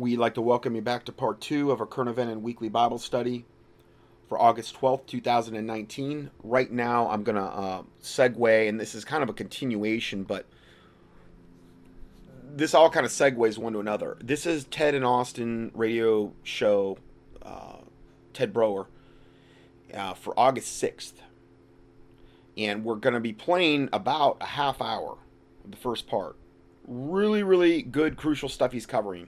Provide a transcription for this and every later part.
We'd like to welcome you back to part two of our current event and weekly Bible study for August 12th, 2019. Right now, I'm going to uh, segue, and this is kind of a continuation, but this all kind of segues one to another. This is Ted and Austin radio show, uh, Ted Broer, uh, for August 6th. And we're going to be playing about a half hour of the first part. Really, really good, crucial stuff he's covering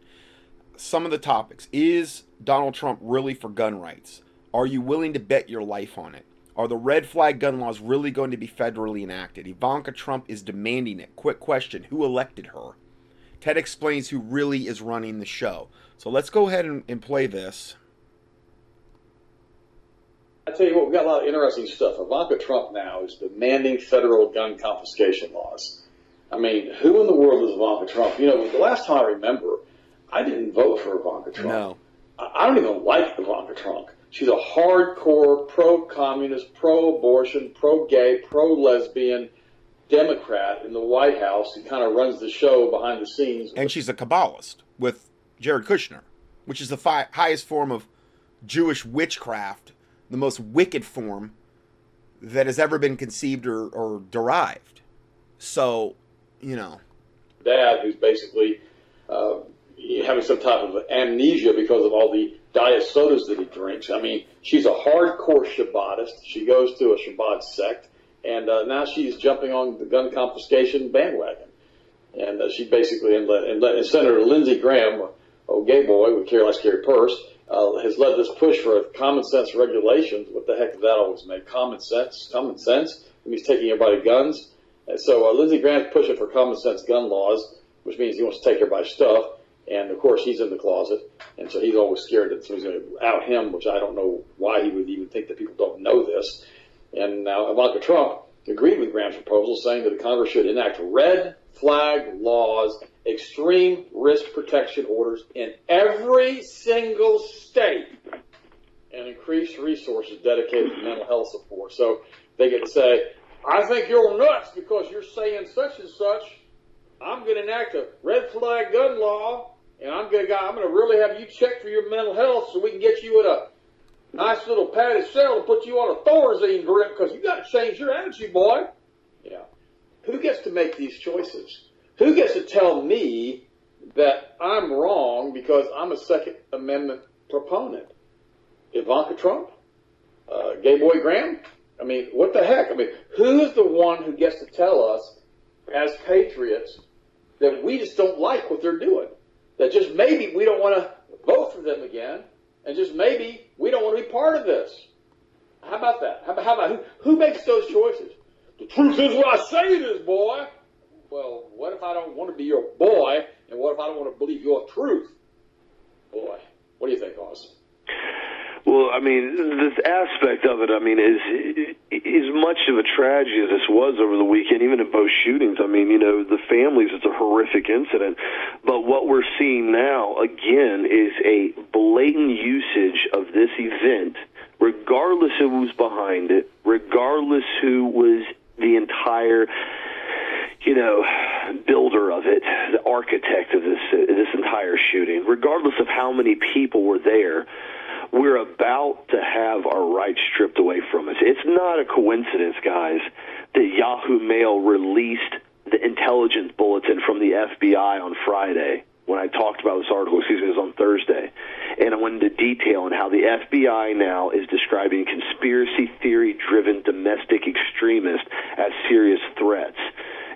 some of the topics. Is Donald Trump really for gun rights? Are you willing to bet your life on it? Are the red flag gun laws really going to be federally enacted? Ivanka Trump is demanding it. Quick question Who elected her? Ted explains who really is running the show. So let's go ahead and, and play this. I tell you what, we've got a lot of interesting stuff. Ivanka Trump now is demanding federal gun confiscation laws. I mean, who in the world is Ivanka Trump? You know, the last time I remember, I didn't vote for Ivanka Trump. No. I don't even like Ivanka Trump. She's a hardcore pro-communist, pro-abortion, pro-gay, pro-lesbian Democrat in the White House who kind of runs the show behind the scenes. And she's a Kabbalist with Jared Kushner, which is the fi- highest form of Jewish witchcraft, the most wicked form that has ever been conceived or, or derived. So, you know. Dad, who's basically uh, having some type of amnesia because of all the diet sodas that he drinks. I mean, she's a hardcore Shabbatist. She goes to a Shabbat sect, and uh, now she's jumping on the gun confiscation bandwagon. And uh, she basically, and, and, and Senator Lindsey Graham, oh gay boy with Carry Less Carry Purse, uh, has led this push for common sense regulations. What the heck does that always make? Common sense? Common sense? It means taking everybody guns. And so uh, Lindsey Graham's pushing for common sense gun laws, which means he wants to take everybody's stuff. And of course, he's in the closet, and so he's always scared that someone's going to out him, which I don't know why he would even think that people don't know this. And now Ivanka Trump agreed with Graham's proposal, saying that the Congress should enact red flag laws, extreme risk protection orders in every single state, and increase resources dedicated to mental health support. So they get to say, I think you're nuts because you're saying such and such. I'm going to enact a red flag gun law and I'm gonna I'm gonna really have you check for your mental health so we can get you in a nice little padded cell and put you on a Thorazine drip because you got to change your attitude, boy. Yeah. Who gets to make these choices? Who gets to tell me that I'm wrong because I'm a Second Amendment proponent? Ivanka Trump? Uh, Gay Boy Graham? I mean, what the heck? I mean, who's the one who gets to tell us as patriots that we just don't like what they're doing? that just maybe we don't want to vote for them again, and just maybe we don't want to be part of this. How about that? How about, how about who, who makes those choices? The truth is what I say it is, boy. Well, what if I don't want to be your boy, and what if I don't want to believe your truth? Boy, what do you think, Oz? Well, I mean, this aspect of it, I mean, is as much of a tragedy as this was over the weekend, even in both shootings. I mean, you know, the families, it's a horrific incident. But what we're seeing now, again, is a blatant usage of this event, regardless of who's behind it, regardless who was the entire you know, builder of it, the architect of this this entire shooting, regardless of how many people were there we're about to have our rights stripped away from us. It's not a coincidence, guys, that Yahoo Mail released the intelligence bulletin from the FBI on Friday when I talked about this article, excuse me, it was on Thursday. And I went into detail on how the FBI now is describing conspiracy theory driven domestic extremists as serious threats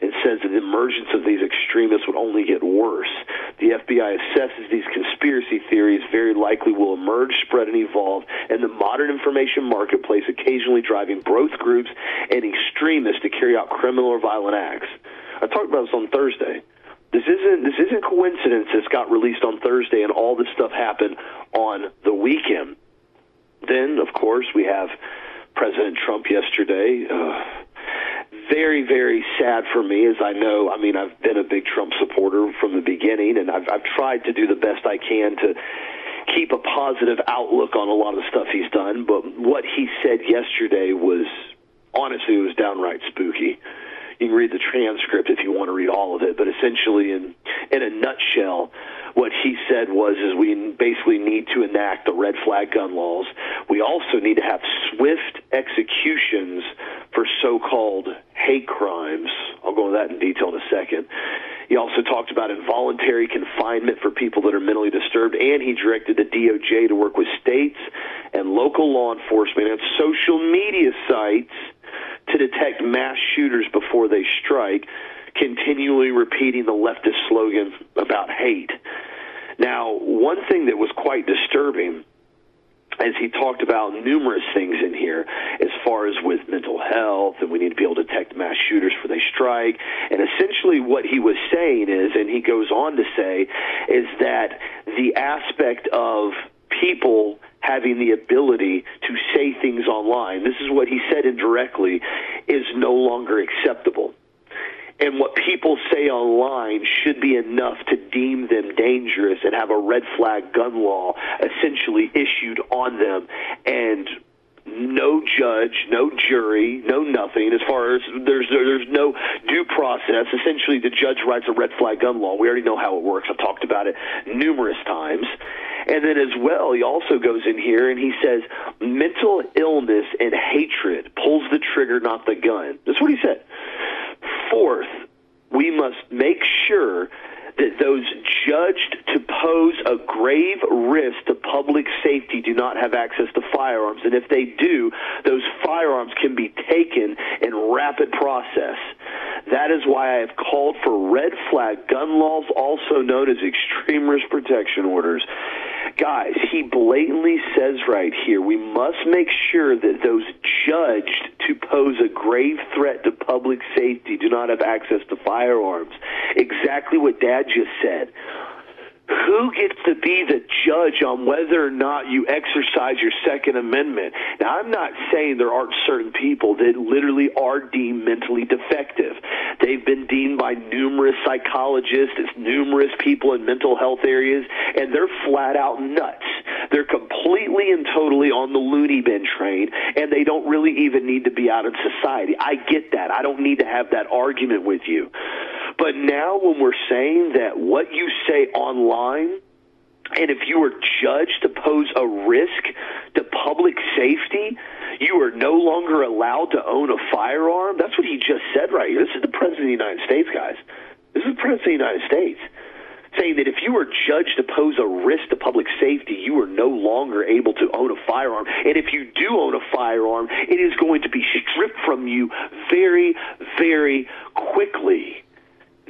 and says that the emergence of these extremists would only get worse. The FBI assesses these conspiracy theories very likely will emerge, spread, and evolve in the modern information marketplace, occasionally driving both groups and extremists to carry out criminal or violent acts. I talked about this on Thursday. This isn't this isn't coincidence. This got released on Thursday, and all this stuff happened on the weekend. Then, of course, we have President Trump yesterday. Uh, very, very sad for me, as I know. I mean, I've been a big Trump supporter from the beginning, and I've, I've tried to do the best I can to keep a positive outlook on a lot of the stuff he's done. But what he said yesterday was, honestly, it was downright spooky. You can read the transcript if you want to read all of it, but essentially, in in a nutshell, what he said was is we basically need to enact the red flag gun laws. We also need to have swift executions for so-called hate crimes. I'll go into that in detail in a second. He also talked about involuntary confinement for people that are mentally disturbed, and he directed the DOJ to work with states and local law enforcement and social media sites to detect mass shooters before they strike, continually repeating the leftist slogan about hate. Now, one thing that was quite disturbing as he talked about numerous things in here as far as with mental health and we need to be able to detect mass shooters before they strike and essentially what he was saying is and he goes on to say is that the aspect of people having the ability to say things online. This is what he said indirectly is no longer acceptable. And what people say online should be enough to deem them dangerous and have a red flag gun law essentially issued on them and no judge, no jury, no nothing. As far as there's there's no due process. Essentially, the judge writes a red flag gun law. We already know how it works. I've talked about it numerous times. And then as well, he also goes in here and he says mental illness and hatred pulls the trigger, not the gun. That's what he said. Fourth, we must make sure that those judged to pose a grave risk to public safety do not have access to firearms. And if they do, those firearms can be taken in rapid process. That is why I have called for red flag gun laws, also known as extreme risk protection orders. Guys, he blatantly says right here we must make sure that those judged to pose a grave threat to public safety do not have access to firearms. Exactly what Dad just said who gets to be the judge on whether or not you exercise your Second Amendment? Now, I'm not saying there aren't certain people that literally are deemed mentally defective. They've been deemed by numerous psychologists, as numerous people in mental health areas, and they're flat out nuts. They're completely and totally on the loony bin train, and they don't really even need to be out in society. I get that. I don't need to have that argument with you. But now, when we're saying that what you say online, and if you are judged to pose a risk to public safety, you are no longer allowed to own a firearm. That's what he just said right here. This is the President of the United States, guys. This is the President of the United States saying that if you are judged to pose a risk to public safety, you are no longer able to own a firearm. And if you do own a firearm, it is going to be stripped from you very, very quickly.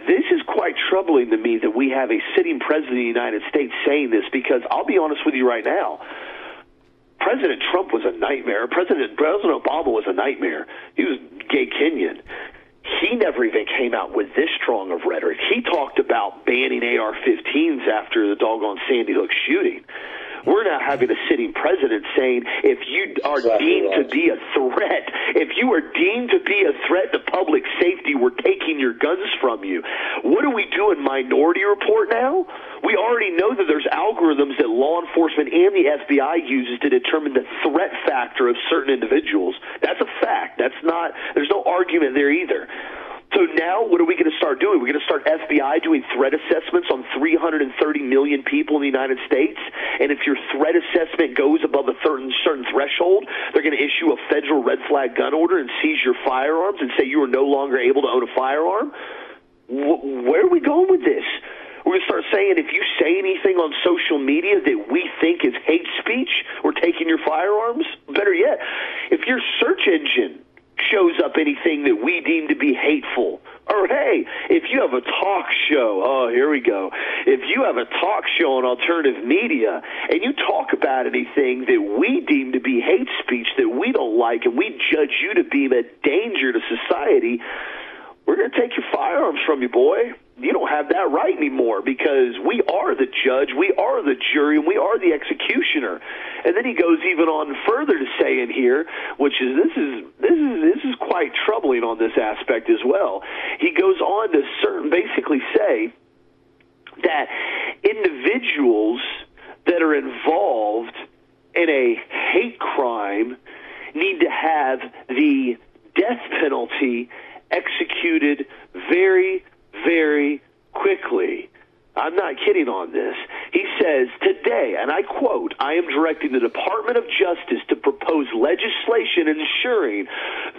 This is quite troubling to me that we have a sitting president of the United States saying this because I'll be honest with you right now. President Trump was a nightmare. President President Obama was a nightmare. He was gay Kenyan. He never even came out with this strong of rhetoric. He talked about banning AR-15s after the doggone Sandy Hook shooting. We're now having a sitting president saying if you are exactly deemed right. to be a threat, if you are deemed to be a threat to public safety, we're taking your guns from you. What do we do in Minority Report now? We already know that there's algorithms that law enforcement and the FBI uses to determine the threat factor of certain individuals. That's a fact. That's not. There's no argument there either. So now, what are we going to start doing? We're going to start FBI doing threat assessments on 330 million people in the United States. And if your threat assessment goes above a certain, certain threshold, they're going to issue a federal red flag gun order and seize your firearms and say you are no longer able to own a firearm. Where are we going with this? We're going to start saying if you say anything on social media that we think is hate speech, we're taking your firearms. Better yet, if your search engine shows up anything that we deem to be hateful. Or hey, if you have a talk show, oh, here we go. If you have a talk show on alternative media and you talk about anything that we deem to be hate speech that we don't like and we judge you to be a danger to society, we're going to take your firearms from you, boy you don't have that right anymore because we are the judge, we are the jury, and we are the executioner. And then he goes even on further to say in here, which is this is this is this is quite troubling on this aspect as well. He goes on to certain basically say that individuals that are involved in a hate crime need to have the death penalty executed very quickly. I'm not kidding on this. He says, Today, and I quote, I am directing the Department of Justice to propose legislation ensuring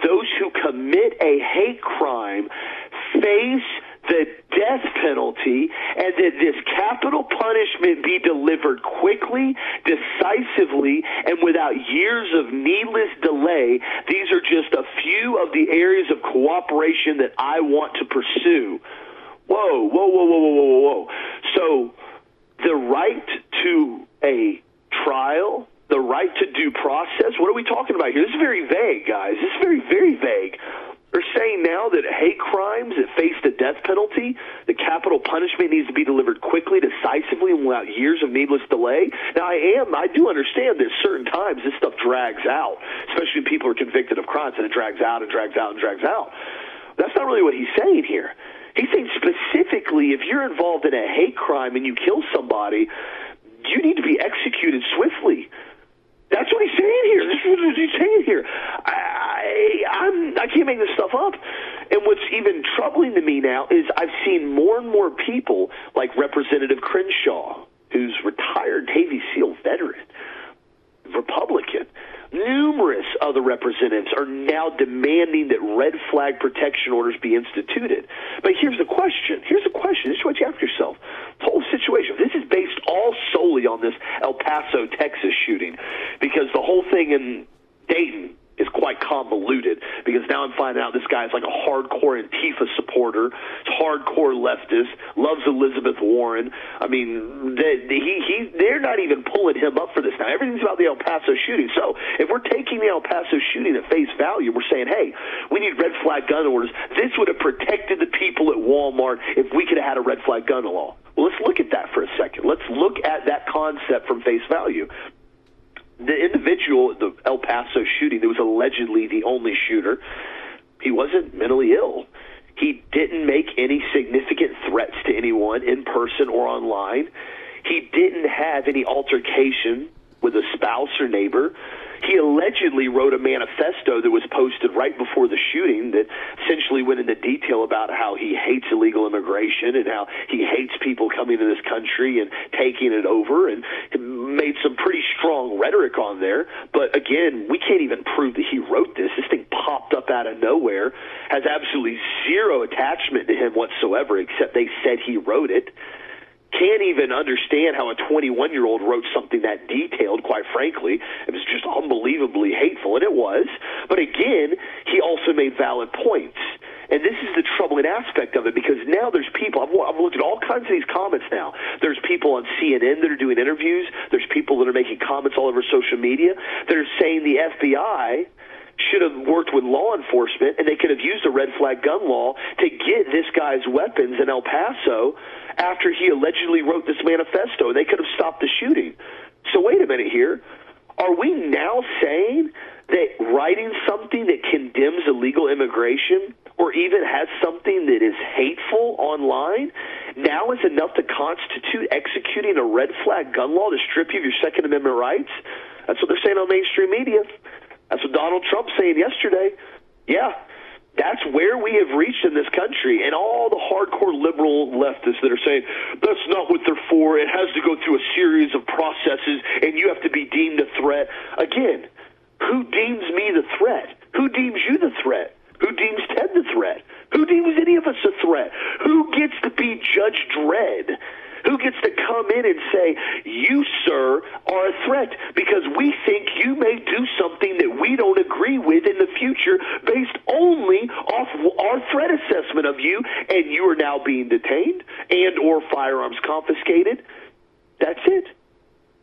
those who commit a hate crime face the death penalty and that this capital punishment be delivered quickly, decisively, and without years of needless delay. These are just a few of the areas of cooperation that I want to pursue. Whoa, whoa, whoa, whoa, whoa, whoa, whoa. So the right to a trial, the right to due process, what are we talking about here? This is very vague, guys. This is very, very vague. They're saying now that hate crimes that face the death penalty, the capital punishment needs to be delivered quickly, decisively, and without years of needless delay. Now, I am, I do understand that certain times this stuff drags out, especially when people are convicted of crimes, and it drags out and drags out and drags out. That's not really what he's saying here. He's saying specifically if you're involved in a hate crime and you kill somebody, you need to be executed swiftly. That's what he's saying here. This is what he's saying here. I, I'm, I can't make this stuff up. And what's even troubling to me now is I've seen more and more people like Representative Crenshaw, who's retired Navy SEAL veteran, Republican. Numerous other representatives are now demanding that red flag protection orders be instituted. But here's the question. Here's the question. This is what you ask yourself. The whole situation. This is based all solely on this El Paso, Texas shooting, because the whole thing in Dayton is quite convoluted because now I'm finding out this guy is like a hardcore Antifa supporter, hardcore leftist, loves Elizabeth Warren. I mean, they, he he they're not even pulling him up for this now. Everything's about the El Paso shooting. So if we're taking the El Paso shooting at face value, we're saying, hey, we need red flag gun orders. This would have protected the people at Walmart if we could have had a red flag gun law. Well, let's look at that for a second. Let's look at that concept from face value the individual, the El Paso shooting, that was allegedly the only shooter, he wasn't mentally ill. He didn't make any significant threats to anyone in person or online. He didn't have any altercation with a spouse or neighbor. He allegedly wrote a manifesto that was posted right before the shooting that essentially went into detail about how he hates illegal immigration and how he hates people coming to this country and taking it over and made some pretty strong rhetoric on there. But again, we can't even prove that he wrote this. This thing popped up out of nowhere, has absolutely zero attachment to him whatsoever, except they said he wrote it can't even understand how a 21 year old wrote something that detailed, quite frankly. It was just unbelievably hateful, and it was. But again, he also made valid points. And this is the troubling aspect of it because now there's people, I've, I've looked at all kinds of these comments now. There's people on CNN that are doing interviews, there's people that are making comments all over social media that are saying the FBI should have worked with law enforcement and they could have used a red flag gun law to get this guy's weapons in El Paso after he allegedly wrote this manifesto. They could have stopped the shooting. So wait a minute here. Are we now saying that writing something that condemns illegal immigration or even has something that is hateful online now is enough to constitute executing a red flag gun law to strip you of your Second Amendment rights? That's what they're saying on mainstream media. That's what Donald Trump saying yesterday. Yeah, that's where we have reached in this country. And all the hardcore liberal leftists that are saying that's not what they're for. It has to go through a series of processes, and you have to be deemed a threat. Again, who deems me the threat? Who deems you the threat? Who deems Ted the threat? Who deems any of us a threat? Who gets to be Judge Dredd? Who gets to come in and say, You, sir, are a threat because we think you may do something that we don't agree with in the future based only off our threat assessment of you, and you are now being detained and or firearms confiscated? That's it.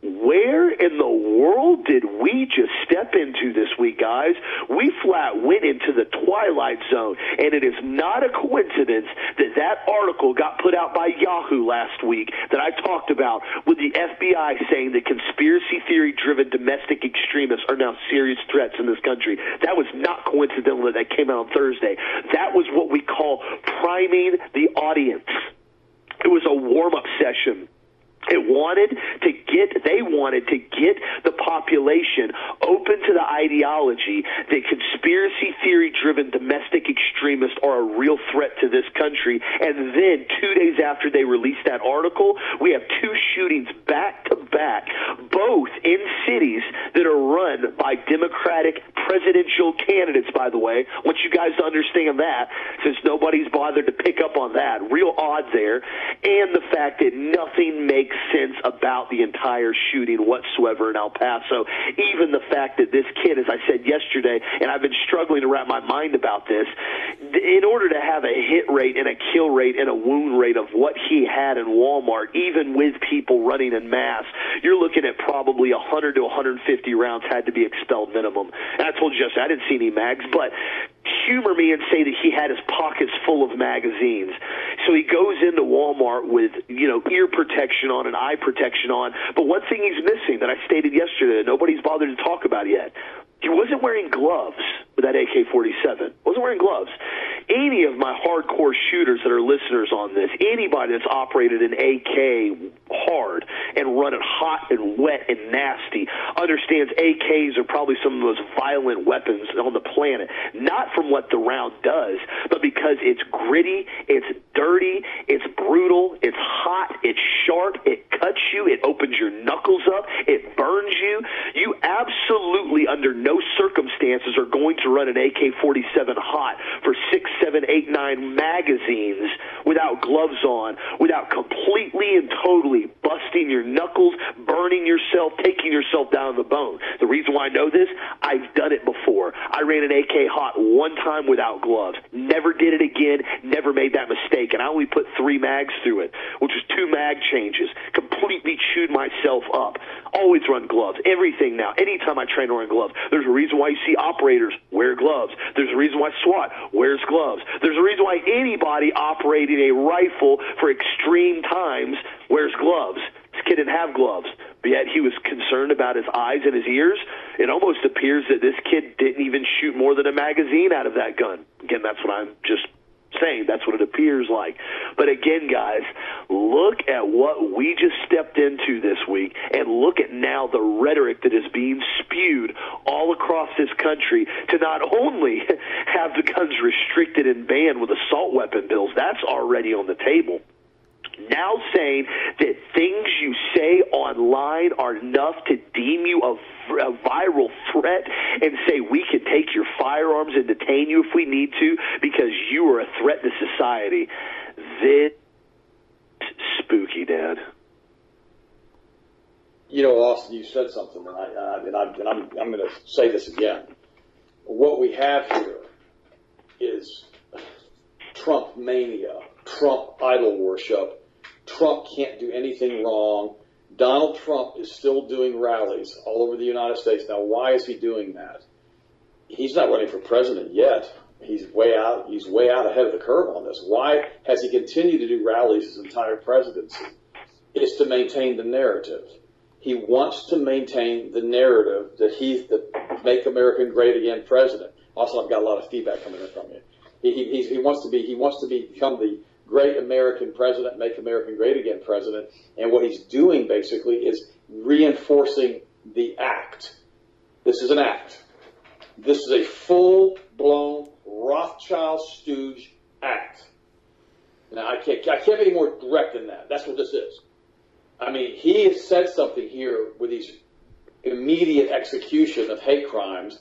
Where in the world did we just step into this week, guys? We flat went into the twilight zone, and it is not a coincidence that that article got put out by Yahoo last week that I talked about with the FBI saying that conspiracy theory driven domestic extremists are now serious threats in this country. That was not coincidental that that came out on Thursday. That was what we call priming the audience. It was a warm up session it wanted to get, they wanted to get the population open to the ideology that conspiracy theory driven domestic extremists are a real threat to this country. And then two days after they released that article, we have two shootings back to back, both in cities that are run by Democratic presidential candidates, by the way. I want you guys to understand that since nobody's bothered to pick up on that. Real odd there. And the fact that nothing makes sense about the entire shooting whatsoever in El Paso. Even the fact that this kid, as I said yesterday, and I've been struggling to wrap my mind about this, in order to have a hit rate and a kill rate and a wound rate of what he had in Walmart, even with people running in mass, you're looking at probably 100 to 150 rounds had to be expelled minimum. And I told you just I didn't see any mags, but humor me and say that he had his pockets full of magazines. So he goes into Walmart with, you know, ear protection on and eye protection on. But one thing he's missing that I stated yesterday that nobody's bothered to talk about yet he wasn't wearing gloves with that AK-47. Wasn't wearing gloves. Any of my hardcore shooters that are listeners on this, anybody that's operated an AK hard and run it hot and wet and nasty, understands AKs are probably some of the most violent weapons on the planet. Not from what the round does, but because it's gritty, it's dirty, it's brutal, it's hot, it's sharp, it cuts you, it opens your knuckles up, it burns you. You absolutely, under no circumstances, are going to run an AK 47 hot for six, seven, eight, nine magazines without gloves on, without completely and totally busting your knuckles, burning yourself, taking yourself down the bone. The reason why I know this, I've done it before. I ran an AK hot one time without gloves. Never did it again, never made that mistake. And I only put three mags through it, which was two mag changes. Completely chewed myself up. Always run gloves. Everything now. Anytime I train wearing gloves. There's a reason why you see operators wear gloves. There's a reason why SWAT wears gloves. There's a reason why anybody operating a rifle for extreme times wears gloves. This kid didn't have gloves, but yet he was concerned about his eyes and his ears. It almost appears that this kid didn't even shoot more than a magazine out of that gun. Again, that's what I'm just saying. That's what it appears like. But again, guys, look at what we just stepped into this week and look at now the rhetoric that is being spewed all across this country to not only have the guns restricted and banned with assault weapon bills, that's already on the table now saying that things you say online are enough to deem you a, a, viral threat and say we can take your firearms and detain you if we need to because you are a threat to society. This spooky, Dad. You know, Austin, you said something, and, I, uh, and, I'm, and I'm, I'm going to say this again. What we have here is Trump mania, Trump idol worship, Trump can't do anything wrong. Donald Trump is still doing rallies all over the United States. Now, why is he doing that? He's not running for president yet. He's way out. He's way out ahead of the curve on this. Why has he continued to do rallies his entire presidency? It's to maintain the narrative. He wants to maintain the narrative that he's the "Make America Great Again" president. Also, I've got a lot of feedback coming in from you. He, he, he wants to be. He wants to become the great American president, make America great again president. And what he's doing basically is reinforcing the act. This is an act. This is a full blown Rothschild stooge act. Now, I can't, I can't be any more direct than that. That's what this is. I mean, he has said something here with these immediate execution of hate crimes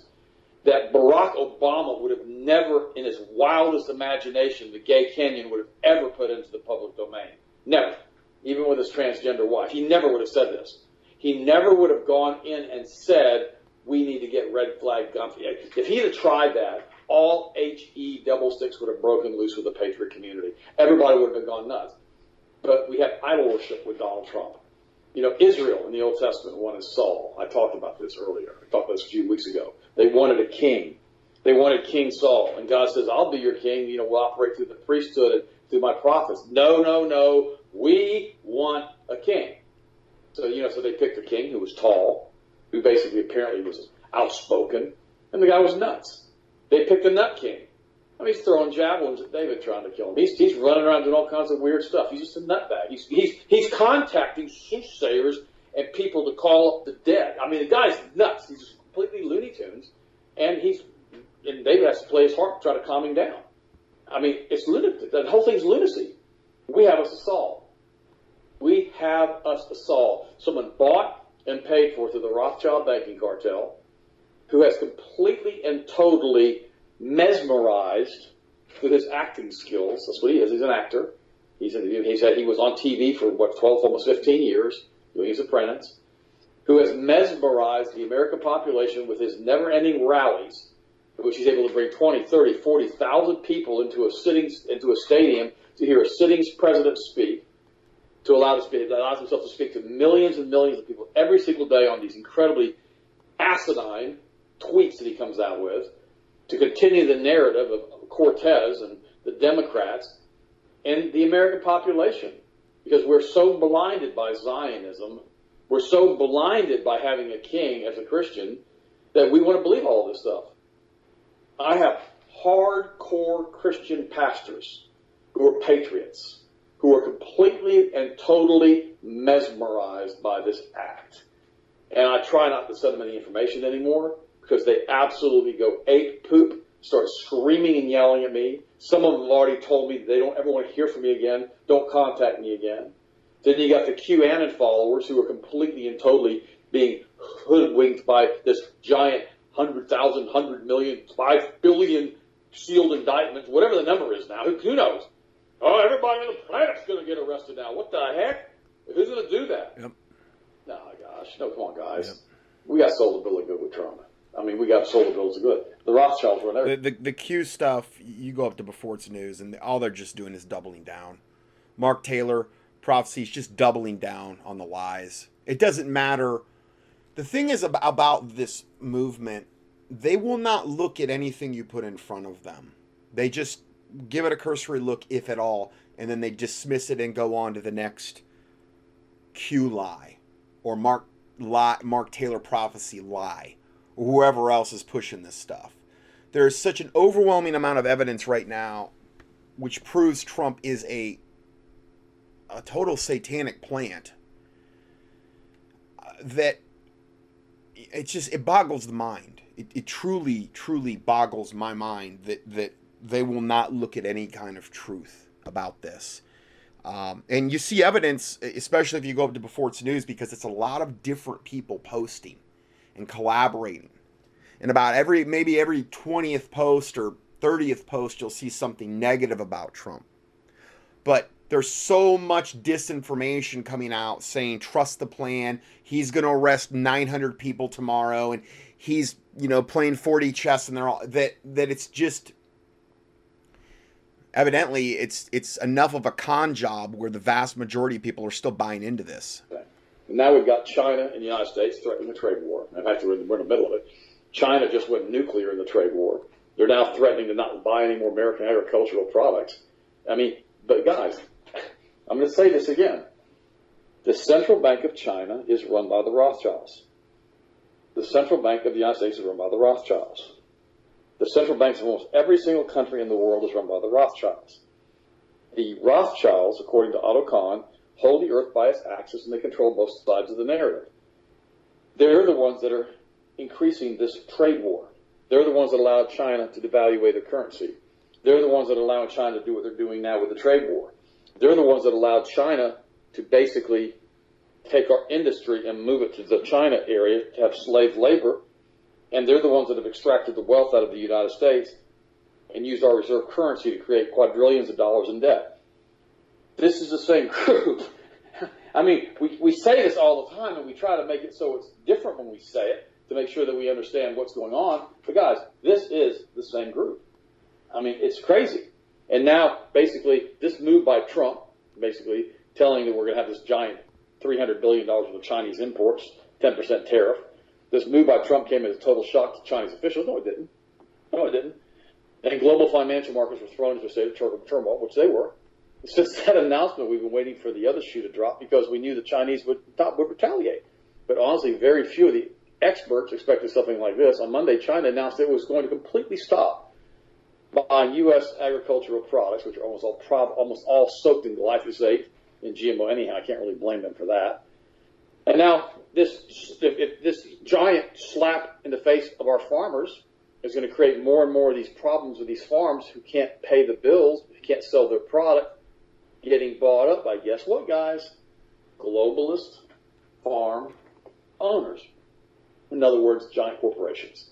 that Barack Obama would have never, in his wildest imagination, the gay Kenyan would have ever put into the public domain. Never. Even with his transgender wife. He never would have said this. He never would have gone in and said, we need to get red flag gun. If he had tried that, all HE double sticks would have broken loose with the patriot community. Everybody would have been gone nuts. But we have idol worship with Donald Trump. You know, Israel in the Old Testament wanted Saul. I talked about this earlier. I talked about this a few weeks ago. They wanted a king. They wanted King Saul. And God says, I'll be your king. You know, we'll operate through the priesthood and through my prophets. No, no, no. We want a king. So, you know, so they picked a king who was tall, who basically apparently was outspoken, and the guy was nuts. They picked a nut king. I mean, he's throwing javelins at David trying to kill him. He's, he's running around doing all kinds of weird stuff. He's just a nutbag. He's, he's, he's contacting soothsayers and people to call up the dead. I mean, the guy's nuts. He's just completely Looney Tunes. And he's and David has to play his harp to try to calm him down. I mean, it's lunatic. The whole thing's lunacy. We have us a Saul. We have us a Saul. Someone bought and paid for through the Rothschild banking cartel, who has completely and totally mesmerized with his acting skills. That's what he is. He's an actor. He's, he said he was on TV for what 12, almost 15 years doing his apprentice, who has mesmerized the American population with his never-ending rallies, in which he's able to bring 20, 30, 40,000 people into a sitting into a stadium to hear a sitting president speak, to allow to speak, allows himself to speak to millions and millions of people every single day on these incredibly asinine tweets that he comes out with, to continue the narrative of Cortez and the Democrats and the American population. Because we're so blinded by Zionism, we're so blinded by having a king as a Christian that we want to believe all this stuff. I have hardcore Christian pastors who are patriots, who are completely and totally mesmerized by this act. And I try not to send them any information anymore because they absolutely go ape poop, start screaming and yelling at me. Some of them have already told me they don't ever want to hear from me again, don't contact me again. Then you got the QAnon followers who are completely and totally being hoodwinked by this giant hundred thousand, hundred million, five billion sealed indictments, whatever the number is now. Who, who knows? Oh, everybody on the planet's going to get arrested now. What the heck? Who's going to do that? Yep. No, gosh. No, come on, guys. Yep. We got sold a bill of good with Trump. I mean, we got the bills good. The Rothschilds were there. The, the, Q stuff, you go up to Before It's News, and all they're just doing is doubling down. Mark Taylor, prophecies, just doubling down on the lies. It doesn't matter. The thing is about, about this movement, they will not look at anything you put in front of them. They just give it a cursory look, if at all, and then they dismiss it and go on to the next Q lie or Mark lie, Mark Taylor prophecy lie whoever else is pushing this stuff. There's such an overwhelming amount of evidence right now which proves Trump is a a total satanic plant uh, that it just it boggles the mind. It, it truly, truly boggles my mind that that they will not look at any kind of truth about this. Um, and you see evidence, especially if you go up to Before It's News, because it's a lot of different people posting and collaborating. And about every, maybe every 20th post or 30th post, you'll see something negative about Trump. But there's so much disinformation coming out saying trust the plan he's going to arrest 900 people tomorrow and he's you know playing 40 chess and they're all that that it's just evidently it's it's enough of a con job where the vast majority of people are still buying into this now we've got china and the united states threatening a trade war in fact we're in the middle of it china just went nuclear in the trade war they're now threatening to not buy any more american agricultural products i mean but guys I'm going to say this again. The Central Bank of China is run by the Rothschilds. The Central Bank of the United States is run by the Rothschilds. The central banks of almost every single country in the world is run by the Rothschilds. The Rothschilds, according to Otto Kahn, hold the earth by its axis and they control both sides of the narrative. They're the ones that are increasing this trade war. They're the ones that allowed China to devalue their currency. They're the ones that allow China to do what they're doing now with the trade war. They're the ones that allowed China to basically take our industry and move it to the China area to have slave labor. And they're the ones that have extracted the wealth out of the United States and used our reserve currency to create quadrillions of dollars in debt. This is the same group. I mean, we, we say this all the time and we try to make it so it's different when we say it to make sure that we understand what's going on. But guys, this is the same group. I mean, it's crazy. And now, basically, this move by Trump, basically telling that we're going to have this giant $300 billion worth of Chinese imports, 10% tariff. This move by Trump came as a total shock to Chinese officials. No, it didn't. No, it didn't. And global financial markets were thrown into a state of turmoil, which they were. Since that announcement, we've been waiting for the other shoe to drop because we knew the Chinese would, would retaliate. But honestly, very few of the experts expected something like this. On Monday, China announced it was going to completely stop buying U.S. agricultural products, which are almost all prob- almost all soaked in glyphosate and GMO. Anyhow, I can't really blame them for that. And now this this giant slap in the face of our farmers is going to create more and more of these problems with these farms who can't pay the bills, who can't sell their product, getting bought up by guess what, guys? Globalist farm owners. In other words, giant corporations.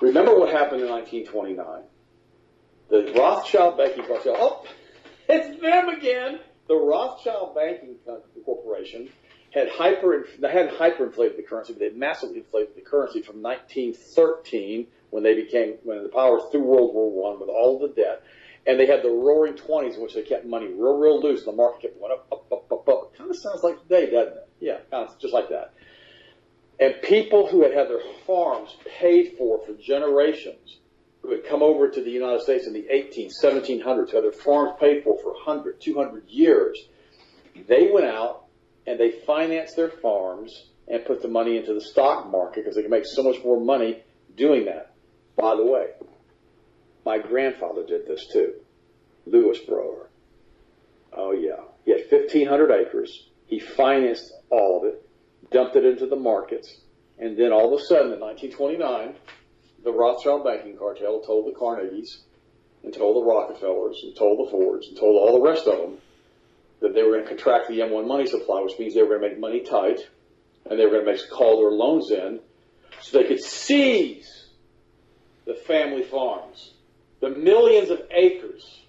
Remember what happened in 1929? The Rothschild banking cartel. Oh, it's them again. The Rothschild banking corporation had hyper they had hyperinflated the currency, but they massively inflated the currency from 1913 when they became when the powers through World War One with all the debt, and they had the Roaring Twenties in which they kept money real real loose. The market kept going up up up up up. Kind of sounds like today, doesn't it? Yeah, kind of just like that. And people who had had their farms paid for for generations, who had come over to the United States in the 18, 1700s, who had their farms paid for for 100, 200 years, they went out and they financed their farms and put the money into the stock market because they could make so much more money doing that. By the way, my grandfather did this too. Lewis Brewer. Oh yeah. He had 1,500 acres. He financed all of it, dumped it into the markets, and then all of a sudden in 1929, the Rothschild banking cartel told the Carnegies and told the Rockefellers and told the Fords and told all the rest of them that they were going to contract the M1 money supply, which means they were going to make money tight, and they were going to make call their loans in, so they could seize the family farms, the millions of acres,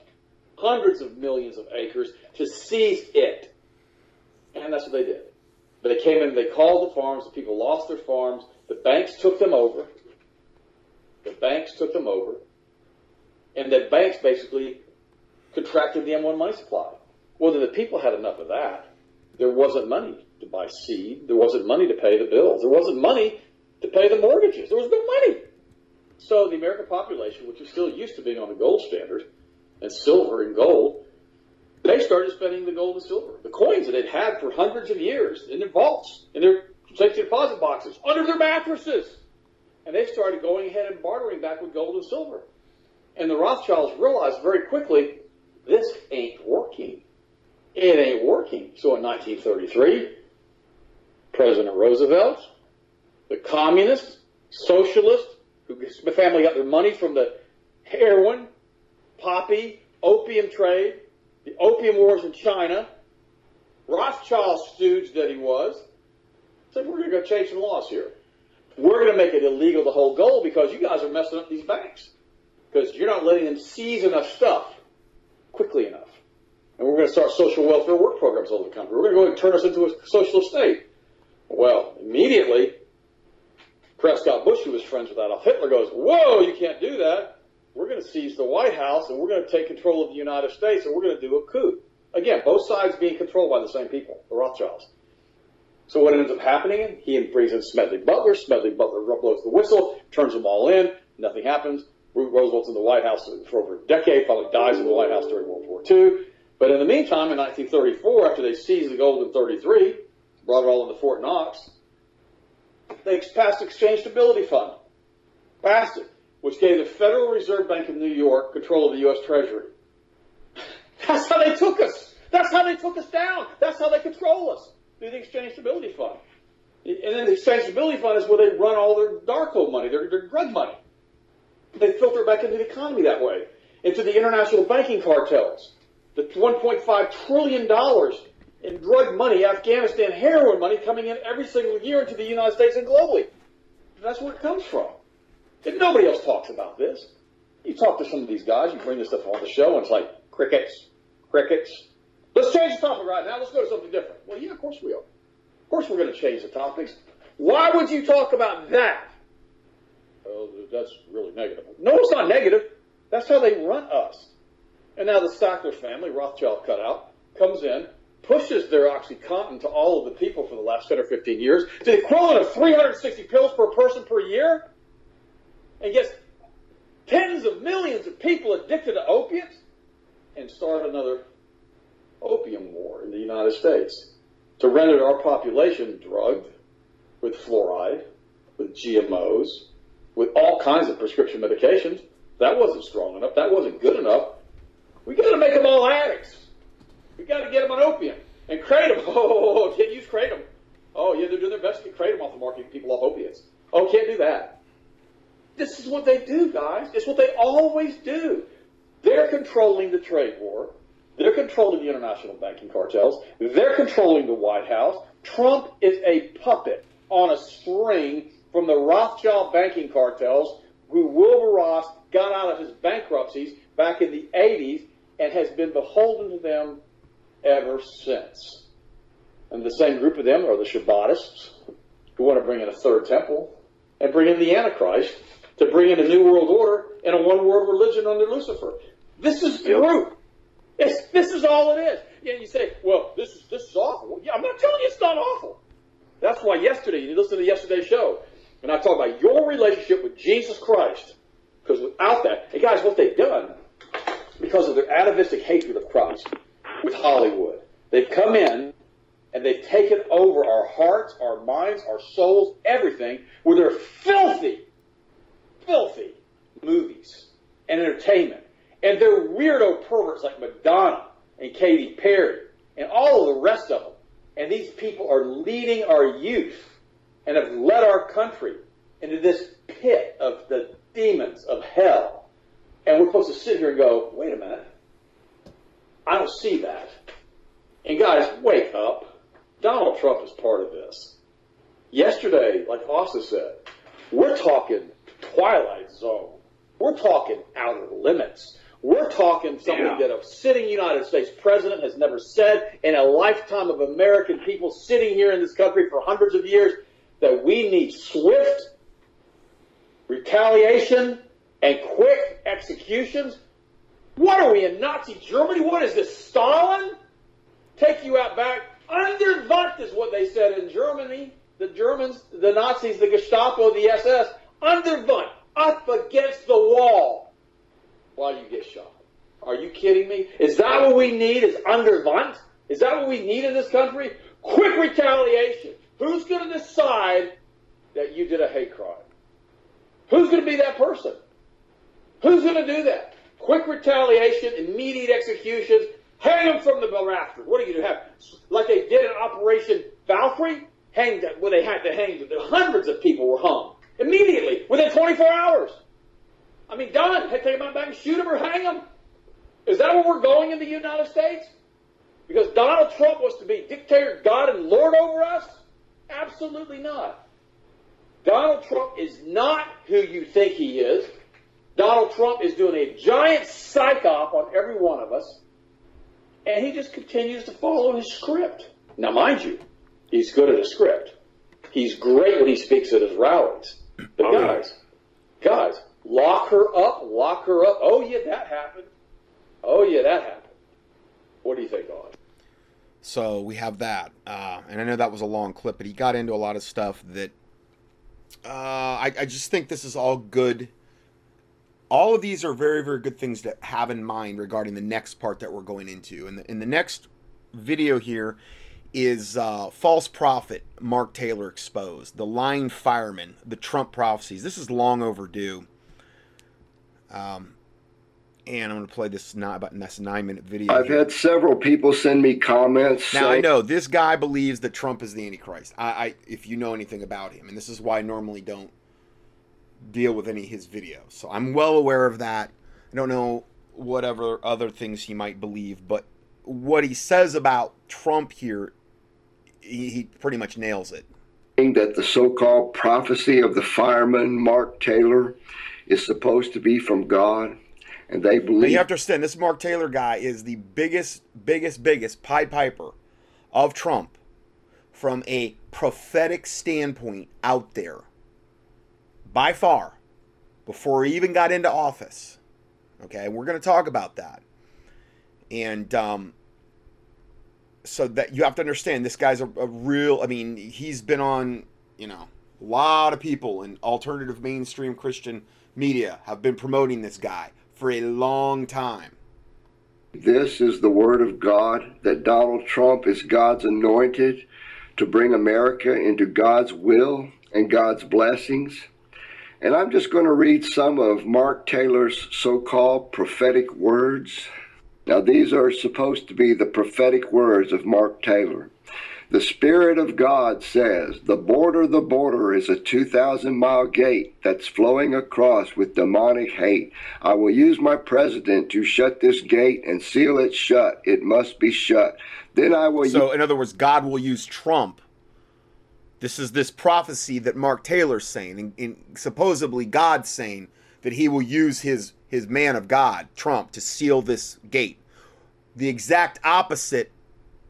hundreds of millions of acres, to seize it. And that's what they did. But they came in, they called the farms, the people lost their farms, the banks took them over. The banks took them over. And the banks basically contracted the M1 money supply. Well, then the people had enough of that. There wasn't money to buy seed. There wasn't money to pay the bills. There wasn't money to pay the mortgages. There was no money. So the American population, which is still used to being on the gold standard and silver and gold, they started spending the gold and silver, the coins that they'd had for hundreds of years in their vaults, in their safety deposit boxes, under their mattresses. And they started going ahead and bartering back with gold and silver. And the Rothschilds realized very quickly, this ain't working. It ain't working. So in 1933, President Roosevelt, the communist, socialist, who the family got their money from the heroin, poppy, opium trade, the opium wars in China, Rothschild stooge that he was, said, we're going to go change some laws here. We're going to make it illegal to hold gold because you guys are messing up these banks. Because you're not letting them seize enough stuff quickly enough. And we're going to start social welfare work programs all over the country. We're going to go and turn us into a socialist state. Well, immediately, Prescott Bush, who was friends with Adolf Hitler, goes, Whoa, you can't do that. We're going to seize the White House and we're going to take control of the United States and we're going to do a coup. Again, both sides being controlled by the same people, the Rothschilds. So what ends up happening? He brings in Smedley Butler. Smedley Butler blows the whistle, turns them all in. Nothing happens. Roosevelt's in the White House for over a decade, finally dies in the White House during World War II. But in the meantime, in 1934, after they seized the gold in 33, brought it all into Fort Knox, they passed Exchange Stability Fund. Passed it, which gave the Federal Reserve Bank of New York control of the U.S. Treasury. That's how they took us. That's how they took us down. That's how they control us through the Exchange Stability Fund. And then the Exchange Stability Fund is where they run all their narco money, their, their drug money. They filter it back into the economy that way, into the international banking cartels. The $1.5 trillion in drug money, Afghanistan heroin money coming in every single year into the United States and globally. That's where it comes from. And nobody else talks about this. You talk to some of these guys, you bring this stuff on the show, and it's like crickets, crickets. Let's change the topic right now. Let's go to something different. Well, yeah, of course we are. Of course we're going to change the topics. Why would you talk about that? Oh, that's really negative. No, it's not negative. That's how they run us. And now the Sackler family, Rothschild cutout, comes in, pushes their OxyContin to all of the people for the last 10 or 15 years to the equivalent of 360 pills per person per year, and gets tens of millions of people addicted to opiates, and start another opium war in the United States to render our population drugged with fluoride, with GMOs, with all kinds of prescription medications, That wasn't strong enough. That wasn't good enough. We got to make them all addicts. We got to get them on opium and kratom. Oh, oh, oh, can't use kratom. Oh, yeah, they're doing their best to get kratom off the market, people off opiates. Oh, can't do that. This is what they do, guys. It's what they always do. They're controlling the trade war. They're controlling the international banking cartels. They're controlling the White House. Trump is a puppet on a string from the Rothschild banking cartels who Wilbur Ross got out of his bankruptcies back in the 80s and has been beholden to them ever since. And the same group of them are the Shabbatists who want to bring in a third temple and bring in the Antichrist to bring in a new world order and a one world religion under Lucifer. This is the group. It's, this is all it is. Yeah, you say, well, this is this is awful. Yeah, I'm not telling you it's not awful. That's why yesterday, you listened to yesterday's show, and I talked about your relationship with Jesus Christ. Because without that, and guys, what they've done, because of their atavistic hatred of Christ with Hollywood, they've come in and they've taken over our hearts, our minds, our souls, everything with their filthy, filthy movies and entertainment. And they're weirdo perverts like Madonna and Katy Perry and all of the rest of them. And these people are leading our youth and have led our country into this pit of the demons of hell. And we're supposed to sit here and go, wait a minute. I don't see that. And guys, wake up. Donald Trump is part of this. Yesterday, like Austin said, we're talking Twilight Zone. We're talking outer limits. We're talking something yeah. that a sitting United States president has never said in a lifetime of American people sitting here in this country for hundreds of years that we need swift retaliation and quick executions. What are we in Nazi Germany? What is this, Stalin? Take you out back. Underwand is what they said in Germany. The Germans, the Nazis, the Gestapo, the SS. Underwand, up against the wall while you get shot. Are you kidding me? Is that what we need? Is Underwand? Is that what we need in this country? Quick retaliation. Who's going to decide that you did a hate crime? Who's going to be that person? Who's going to do that? Quick retaliation, immediate executions, hang them from the rafters. What are you to have? Like they did in Operation Valkyrie? Hang that, where they had to hang, them. hundreds of people were hung immediately within 24 hours. I mean, done. Take them out back and shoot them or hang them. Is that where we're going in the United States? Because Donald Trump was to be dictator, God, and Lord over us? Absolutely not. Donald Trump is not who you think he is. Donald Trump is doing a giant psych op on every one of us, and he just continues to follow his script. Now, mind you, he's good at a script. He's great when he speaks at his rallies. But guys, guys, lock her up, lock her up. Oh yeah, that happened. Oh yeah, that happened. What do you think, on? So we have that, uh, and I know that was a long clip, but he got into a lot of stuff that uh, I, I just think this is all good. All of these are very, very good things to have in mind regarding the next part that we're going into. And in, in the next video here is uh, false prophet Mark Taylor exposed, the lying fireman, the Trump prophecies. This is long overdue. Um, and I'm going to play this not about this nine minute video. I've here. had several people send me comments. Now I know this guy believes that Trump is the Antichrist. I, I, if you know anything about him, and this is why I normally don't deal with any of his videos. So I'm well aware of that. I don't know whatever other things he might believe, but what he says about Trump here, he, he pretty much nails it. That the so-called prophecy of the fireman Mark Taylor is supposed to be from God and they believe. you have to understand, this Mark Taylor guy is the biggest, biggest, biggest Pied Piper of Trump from a prophetic standpoint out there, by far, before he even got into office. Okay, we're going to talk about that, and um, so that you have to understand, this guy's a, a real. I mean, he's been on, you know, a lot of people in alternative mainstream Christian media have been promoting this guy for a long time. This is the word of God that Donald Trump is God's anointed to bring America into God's will and God's blessings. And I'm just going to read some of Mark Taylor's so called prophetic words. Now, these are supposed to be the prophetic words of Mark Taylor. The Spirit of God says, The border, the border is a 2,000 mile gate that's flowing across with demonic hate. I will use my president to shut this gate and seal it shut. It must be shut. Then I will. So, in other words, God will use Trump. This is this prophecy that Mark Taylor's saying, and, and supposedly God's saying that he will use his his man of God, Trump, to seal this gate. The exact opposite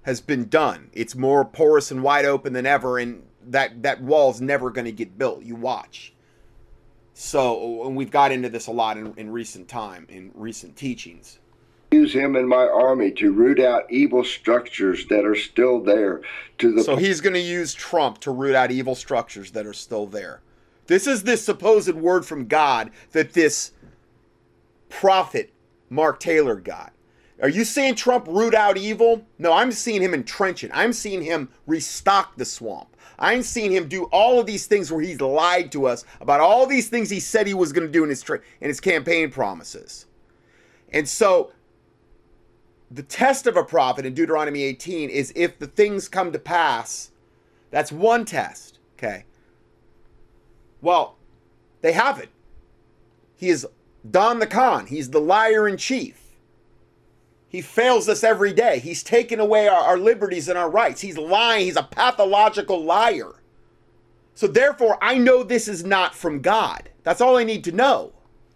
has been done. It's more porous and wide open than ever, and that that wall's never going to get built. You watch. So, and we've got into this a lot in, in recent time, in recent teachings. Use him and my army to root out evil structures that are still there. To the so he's going to use Trump to root out evil structures that are still there. This is this supposed word from God that this prophet Mark Taylor got. Are you saying Trump root out evil? No, I'm seeing him entrench it. I'm seeing him restock the swamp. I'm seeing him do all of these things where he's lied to us about all these things he said he was going to do in his tra- in his campaign promises. And so the test of a prophet in Deuteronomy 18 is if the things come to pass. That's one test, okay? Well, they haven't. He is Don the Con. He's the liar in chief. He fails us every day. He's taken away our, our, liberties and our rights. He's lying. He's a pathological liar. So, therefore, I know this is not from God. That's all I need to know.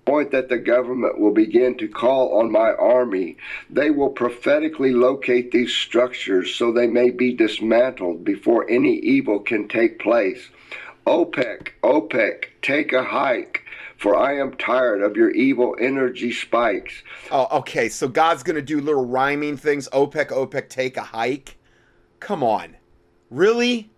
Point that the government will begin to call on my army. They will prophetically locate these structures so they may be dismantled before any evil can take place. OPEC, OPEC, take a hike for I am tired of your evil energy spikes. Oh, okay. So God's going to do little rhyming things. OPEC, OPEC, take a hike. Come on. Really?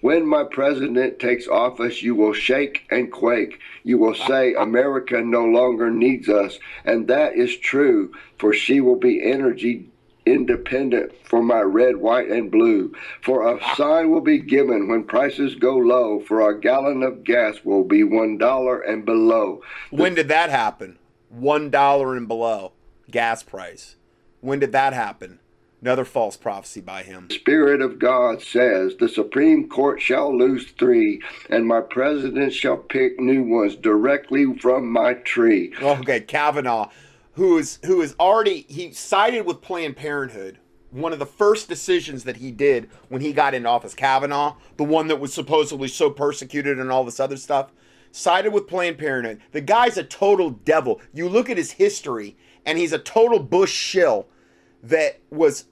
When my president takes office, you will shake and quake. You will say, America no longer needs us. And that is true, for she will be energy independent for my red, white, and blue. For a sign will be given when prices go low, for a gallon of gas will be one dollar and below. When did that happen? One dollar and below gas price. When did that happen? Another false prophecy by him. Spirit of God says, The Supreme Court shall lose three, and my president shall pick new ones directly from my tree. Oh, okay, Kavanaugh who is who is already he sided with Planned Parenthood. One of the first decisions that he did when he got into office, Kavanaugh, the one that was supposedly so persecuted and all this other stuff, sided with Planned Parenthood. The guy's a total devil. You look at his history, and he's a total Bush shill that was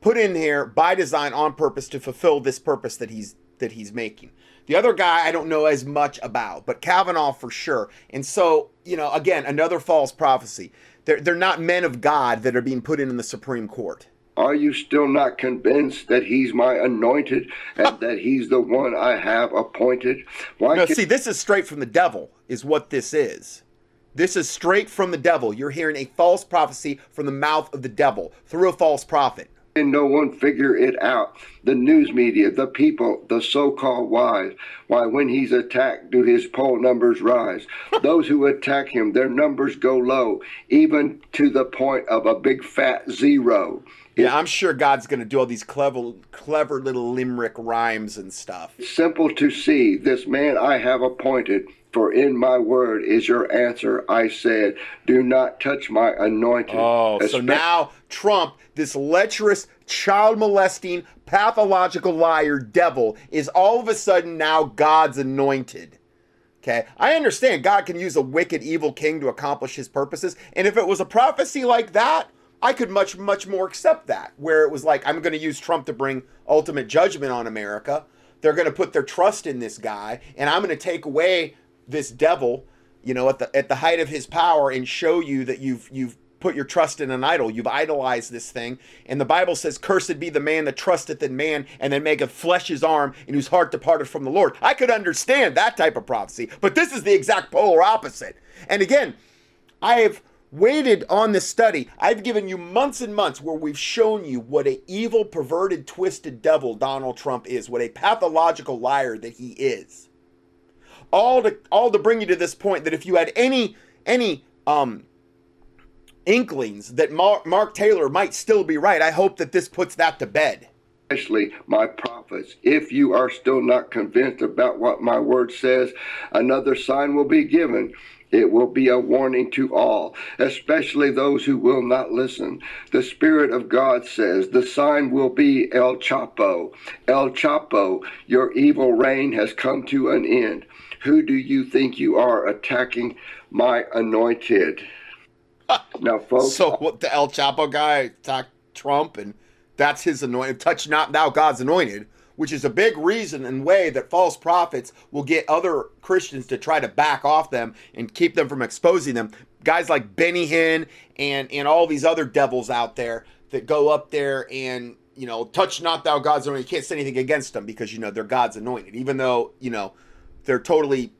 put in here by design on purpose to fulfill this purpose that he's that he's making. The other guy I don't know as much about, but Kavanaugh for sure. And so, you know, again, another false prophecy. They're, they're not men of God that are being put in, in the Supreme Court. Are you still not convinced that he's my anointed and that he's the one I have appointed? Why no, can- see, this is straight from the devil, is what this is. This is straight from the devil. You're hearing a false prophecy from the mouth of the devil through a false prophet and no one figure it out. The news media, the people, the so-called wise. Why, when he's attacked, do his poll numbers rise? Those who attack him, their numbers go low, even to the point of a big fat zero. Yeah, I'm sure God's going to do all these clever, clever little limerick rhymes and stuff. Simple to see. This man I have appointed for in my word is your answer. I said, Do not touch my anointed. Oh, so now Trump, this lecherous, child molesting, pathological liar devil, is all of a sudden now God's anointed. Okay, I understand God can use a wicked, evil king to accomplish his purposes. And if it was a prophecy like that, I could much, much more accept that, where it was like, I'm going to use Trump to bring ultimate judgment on America. They're going to put their trust in this guy, and I'm going to take away this devil, you know, at the at the height of his power and show you that you've you've put your trust in an idol. You've idolized this thing. And the Bible says, Cursed be the man that trusteth in man and then maketh flesh his arm and whose heart departed from the Lord. I could understand that type of prophecy, but this is the exact polar opposite. And again, I have waited on this study. I've given you months and months where we've shown you what a evil, perverted, twisted devil Donald Trump is, what a pathological liar that he is. all to all to bring you to this point that if you had any any um inklings that Mark, Mark Taylor might still be right, I hope that this puts that to bed. Especially my prophets. If you are still not convinced about what my word says, another sign will be given. It will be a warning to all, especially those who will not listen. The Spirit of God says the sign will be El Chapo. El Chapo, your evil reign has come to an end. Who do you think you are attacking my anointed? now, folks. So what the El Chapo guy attacked Trump, and that's his anointed. Touch not thou God's anointed, which is a big reason and way that false prophets will get other Christians to try to back off them and keep them from exposing them. Guys like Benny Hinn and and all these other devils out there that go up there and you know touch not thou God's anointed. You can't say anything against them because you know they're God's anointed, even though you know they're totally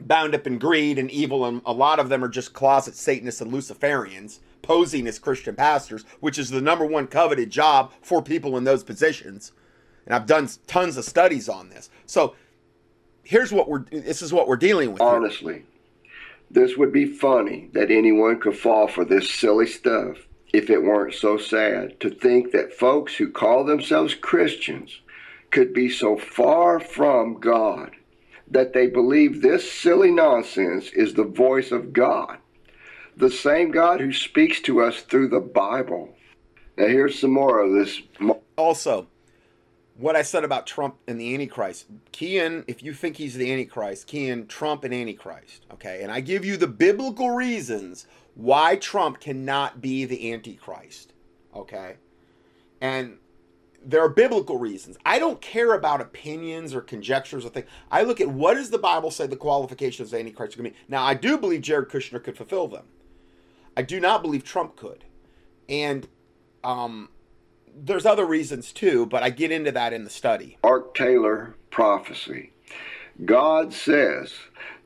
bound up in greed and evil, and a lot of them are just closet Satanists and Luciferians posing as Christian pastors, which is the number one coveted job for people in those positions. And I've done tons of studies on this. So here's what we're this is what we're dealing with. Honestly, here. this would be funny that anyone could fall for this silly stuff if it weren't so sad to think that folks who call themselves Christians could be so far from God that they believe this silly nonsense is the voice of God, the same God who speaks to us through the Bible. Now, here's some more of this. Also, what I said about Trump and the Antichrist. Key in, if you think he's the Antichrist, key in Trump and Antichrist. Okay. And I give you the biblical reasons why Trump cannot be the Antichrist. Okay. And there are biblical reasons. I don't care about opinions or conjectures or things. I look at what does the Bible say the qualifications of the Antichrist are going to be. Now, I do believe Jared Kushner could fulfill them. I do not believe Trump could. And um, there's other reasons too, but I get into that in the study. Mark Taylor prophecy. God says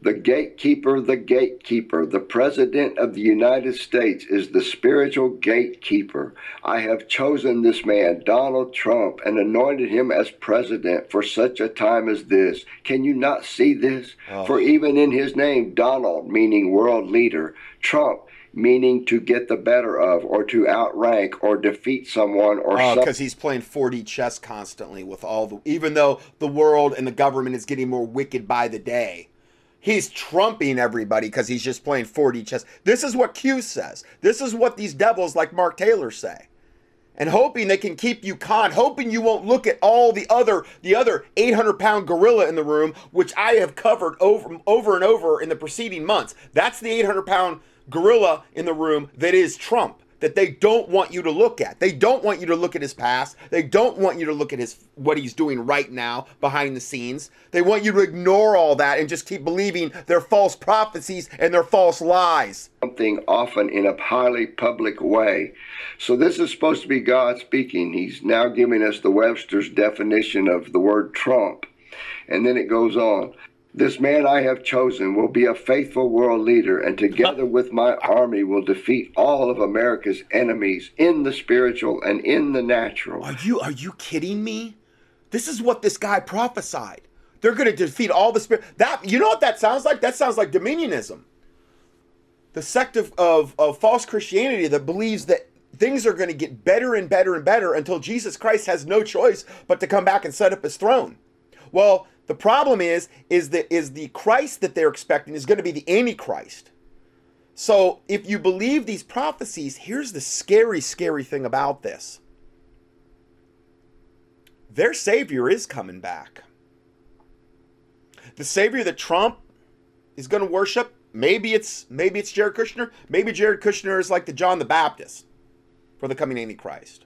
the gatekeeper, the gatekeeper, the President of the United States is the spiritual gatekeeper. I have chosen this man, Donald Trump, and anointed him as president for such a time as this. Can you not see this? Oh. For even in his name, Donald, meaning world leader, Trump, meaning to get the better of or to outrank or defeat someone or because uh, some- he's playing 4D chess constantly with all the even though the world and the government is getting more wicked by the day he's trumping everybody because he's just playing 4D chess. This is what Q says. This is what these devils like Mark Taylor say. And hoping they can keep you con, hoping you won't look at all the other the other 800 pound gorilla in the room, which I have covered over over and over in the preceding months. That's the 800 pound gorilla in the room that is Trump that they don't want you to look at. They don't want you to look at his past. They don't want you to look at his what he's doing right now behind the scenes. They want you to ignore all that and just keep believing their false prophecies and their false lies. Something often in a highly public way. So this is supposed to be God speaking. He's now giving us the Webster's definition of the word Trump. And then it goes on. This man I have chosen will be a faithful world leader, and together with my army will defeat all of America's enemies in the spiritual and in the natural. Are you are you kidding me? This is what this guy prophesied. They're going to defeat all the spirit. That you know what that sounds like? That sounds like dominionism. The sect of, of, of false Christianity that believes that things are going to get better and better and better until Jesus Christ has no choice but to come back and set up his throne. Well, the problem is, is that is the Christ that they're expecting is going to be the Antichrist. So if you believe these prophecies, here's the scary, scary thing about this. Their Savior is coming back. The Savior that Trump is going to worship, maybe it's maybe it's Jared Kushner. Maybe Jared Kushner is like the John the Baptist for the coming Antichrist.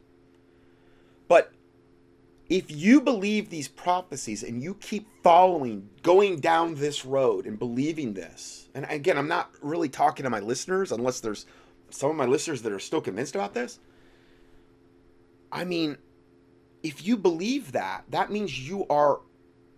But if you believe these prophecies and you keep following, going down this road and believing this, and again, I'm not really talking to my listeners unless there's some of my listeners that are still convinced about this. I mean, if you believe that, that means you are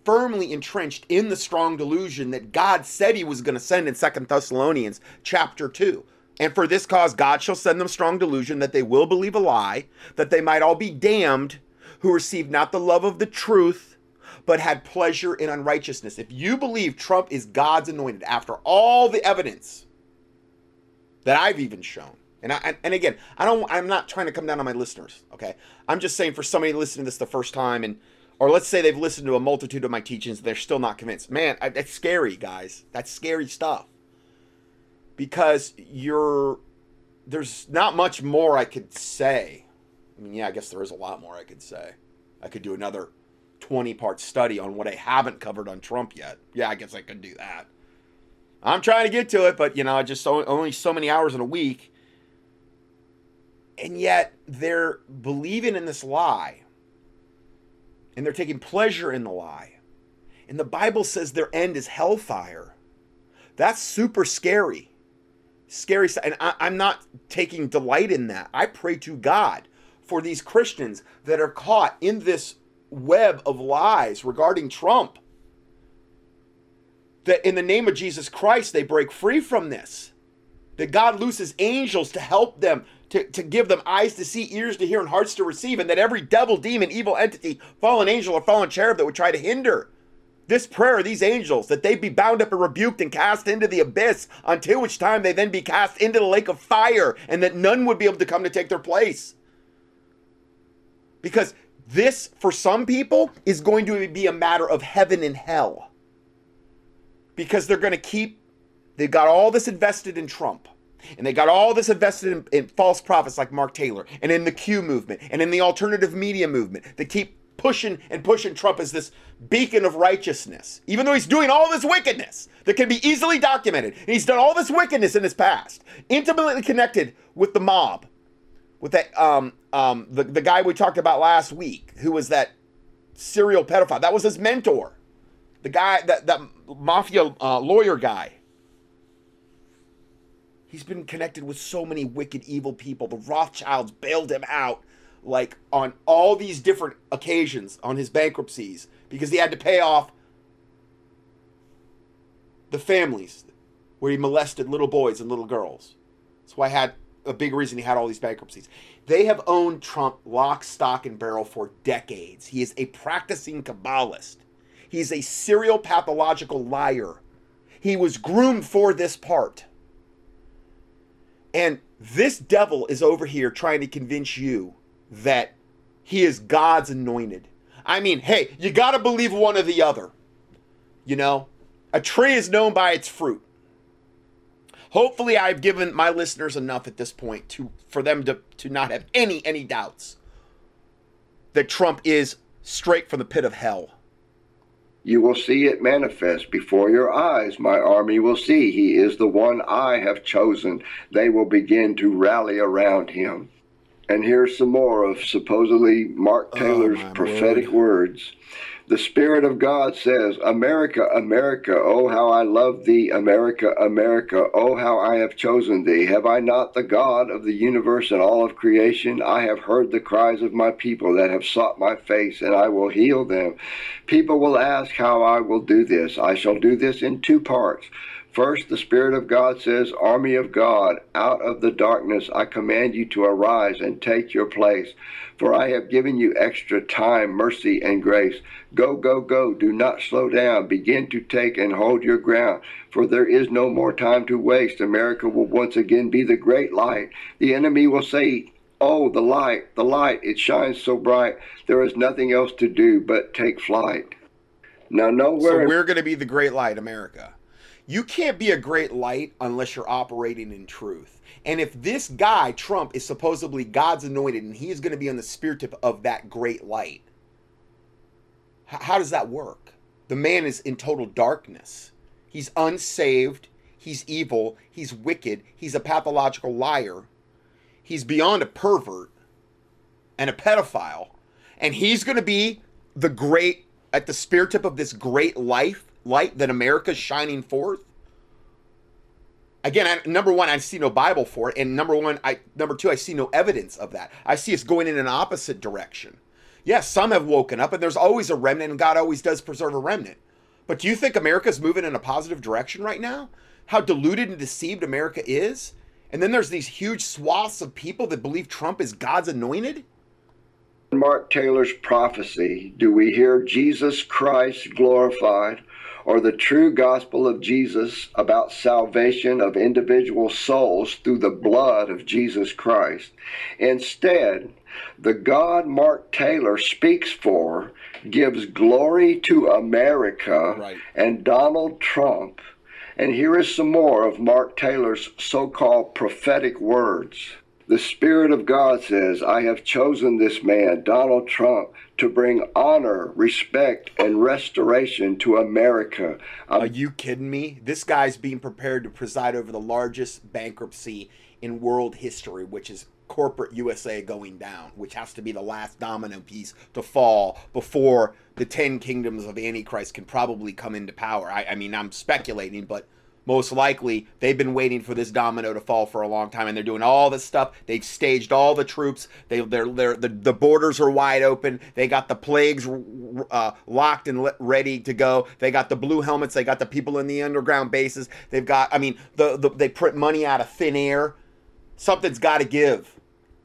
firmly entrenched in the strong delusion that God said he was going to send in Second Thessalonians chapter 2. And for this cause, God shall send them strong delusion that they will believe a lie, that they might all be damned who received not the love of the truth, but had pleasure in unrighteousness. If you believe Trump is God's anointed after all the evidence that I've even shown, and I, and again, I don't I'm not trying to come down on my listeners, okay? I'm just saying for somebody listening to this the first time and or let's say they've listened to a multitude of my teachings they're still not convinced. Man, I, that's scary, guys. That's scary stuff. Because you're there's not much more I could say. I mean, yeah, I guess there is a lot more I could say. I could do another 20 part study on what I haven't covered on Trump yet. Yeah, I guess I could do that. I'm trying to get to it, but you know, just only so many hours in a week. And yet they're believing in this lie. And they're taking pleasure in the lie. And the Bible says their end is hellfire. That's super scary. Scary. And I, I'm not taking delight in that. I pray to God for these Christians that are caught in this web of lies regarding Trump. That in the name of Jesus Christ, they break free from this. That God looses angels to help them, to, to give them eyes to see, ears to hear, and hearts to receive, and that every devil, demon, evil entity, fallen angel, or fallen cherub that would try to hinder this prayer, these angels, that they be bound up and rebuked and cast into the abyss, until which time they then be cast into the lake of fire, and that none would be able to come to take their place. Because this, for some people, is going to be a matter of heaven and hell. Because they're going to keep, they've got all this invested in Trump. And they got all this invested in, in, false prophets like Mark Taylor and in the Q movement and in the alternative media movement. They keep pushing and pushing Trump as this beacon of righteousness, even though he's doing all this wickedness that can be easily documented. And he's done all this wickedness in his past, intimately connected with the mob with that um um the, the guy we talked about last week who was that serial pedophile that was his mentor. The guy that that mafia uh, lawyer guy. He's been connected with so many wicked evil people. The rothschilds bailed him out like on all these different occasions on his bankruptcies because he had to pay off the families where he molested little boys and little girls. That's why i had a big reason he had all these bankruptcies. They have owned Trump lock, stock, and barrel for decades. He is a practicing Kabbalist. He's a serial pathological liar. He was groomed for this part. And this devil is over here trying to convince you that he is God's anointed. I mean, hey, you got to believe one or the other. You know, a tree is known by its fruit hopefully I've given my listeners enough at this point to for them to to not have any any doubts that Trump is straight from the pit of hell. You will see it manifest before your eyes. My army will see he is the one I have chosen. They will begin to rally around him. And here's some more of supposedly Mark oh, Taylor's oh, prophetic word. words. The Spirit of God says, America, America, oh, how I love thee, America, America, oh, how I have chosen thee. Have I not the God of the universe and all of creation? I have heard the cries of my people that have sought my face, and I will heal them. People will ask how I will do this. I shall do this in two parts. First, the Spirit of God says, Army of God, out of the darkness I command you to arise and take your place. For I have given you extra time, mercy, and grace. Go, go, go. Do not slow down. Begin to take and hold your ground. For there is no more time to waste. America will once again be the great light. The enemy will say, Oh, the light, the light, it shines so bright. There is nothing else to do but take flight. Now, nowhere. So we're going to be the great light, America. You can't be a great light unless you're operating in truth. And if this guy, Trump, is supposedly God's anointed and he is going to be on the spear tip of that great light, how does that work? The man is in total darkness. He's unsaved. He's evil. He's wicked. He's a pathological liar. He's beyond a pervert and a pedophile. And he's going to be the great, at the spear tip of this great life light that America's shining forth? Again, I, number one, I see no Bible for it, and number one, I number two, I see no evidence of that. I see us going in an opposite direction. Yes, some have woken up, and there's always a remnant, and God always does preserve a remnant. But do you think America's moving in a positive direction right now? How deluded and deceived America is? And then there's these huge swaths of people that believe Trump is God's anointed? Mark Taylor's prophecy do we hear Jesus Christ glorified or the true gospel of Jesus about salvation of individual souls through the blood of Jesus Christ. Instead, the God Mark Taylor speaks for gives glory to America Right. and Donald Trump. And here is some more of Mark Taylor's so called prophetic words. The Spirit of God says, I have chosen this man, Donald Trump, to bring honor, respect, and restoration to America. Um, Are you kidding me? This guy's being prepared to preside over the largest bankruptcy in world history, which is corporate USA going down, which has to be the last domino piece to fall before the 10 kingdoms of Antichrist can probably come into power. I, I mean, I'm speculating, but most likely they've been waiting for this domino to fall for a long time and they're doing all this stuff. They've staged all the troops. They they're, they're the, the borders are wide open. They got the plagues uh, locked and ready to go. They got the blue helmets. They got the people in the underground bases. They've got i mean the, the they print money out of thin air. Something's got to give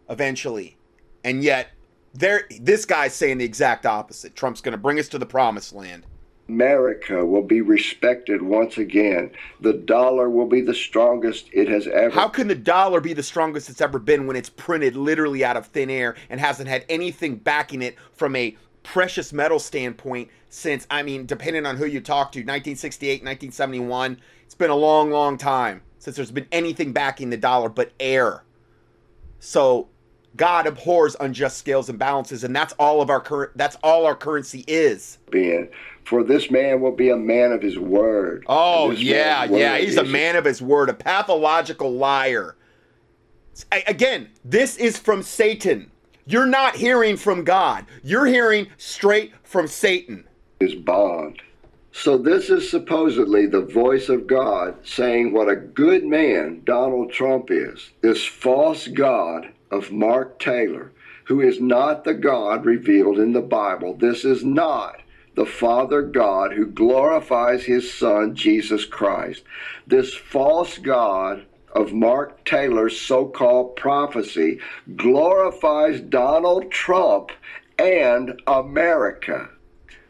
eventually. And yet there this guy's saying the exact opposite. Trump's going to bring us to the promised land America will be respected once again. The dollar will be the strongest it has ever. How can the dollar be the strongest it's ever been when it's printed literally out of thin air and hasn't had anything backing it from a precious metal standpoint since, I mean, depending on who you talk to, 1968, 1971, it's been a long, long time since there's been anything backing the dollar but air. So God abhors unjust scales and balances, and that's all of our current. That's all our currency is. Being for this man will be a man of his word. Oh yeah, yeah, he's a man of his word, a pathological liar. Again, this is from Satan. You're not hearing from God. You're hearing straight from Satan. His bond. So this is supposedly the voice of God saying what a good man Donald Trump is. This false God of Mark Taylor, who is not the God revealed in the Bible. This is not the Father God who glorifies his Son, Jesus Christ. This false God of Mark Taylor's so called prophecy glorifies Donald Trump and America.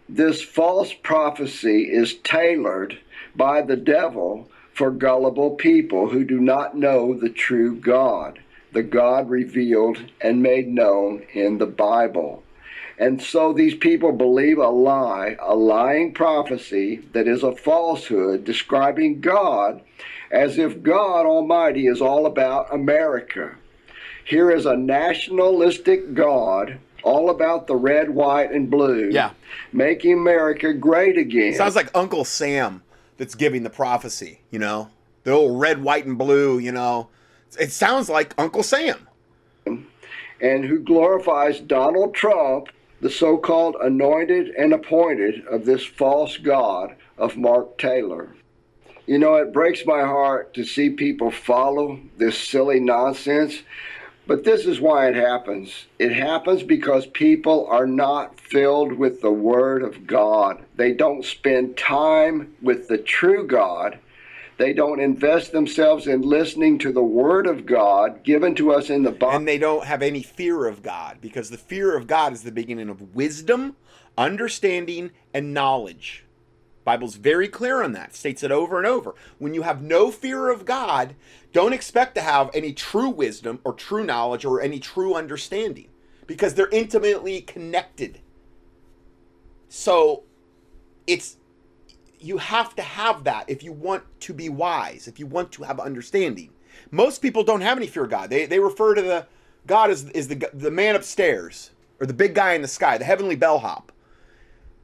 This false prophecy is tailored by the devil for gullible people who do not know the true God the God revealed and made known in the Bible. And so these people believe a lie, a lying prophecy that is a falsehood describing God as if God Almighty is all about America. Here is a nationalistic God all about the red, white, and blue. Yeah. Making America great again. Sounds like Uncle Sam that's giving the prophecy, you know? The old red, white, and blue, you know? It sounds like Uncle Sam. And who glorifies Donald Trump, the so called anointed and appointed of this false God of Mark Taylor. You know, it breaks my heart to see people follow this silly nonsense, but this is why it happens. It happens because people are not filled with the Word of God. They don't spend time with the true God they don't invest themselves in listening to the Word of God given to us in the Bible. And they don't have any fear of God because the fear of God is the beginning of wisdom, understanding, and knowledge. Bible's very clear on that. States it over and over. When you have no fear of God, don't expect to have any true wisdom or true knowledge or any true understanding because they're intimately connected. So it's you have to have that if you want to be wise, if you want to have understanding. Most people don't have any fear of God. They, they refer to the God as is the the man upstairs or the big guy in the sky, the heavenly bellhop.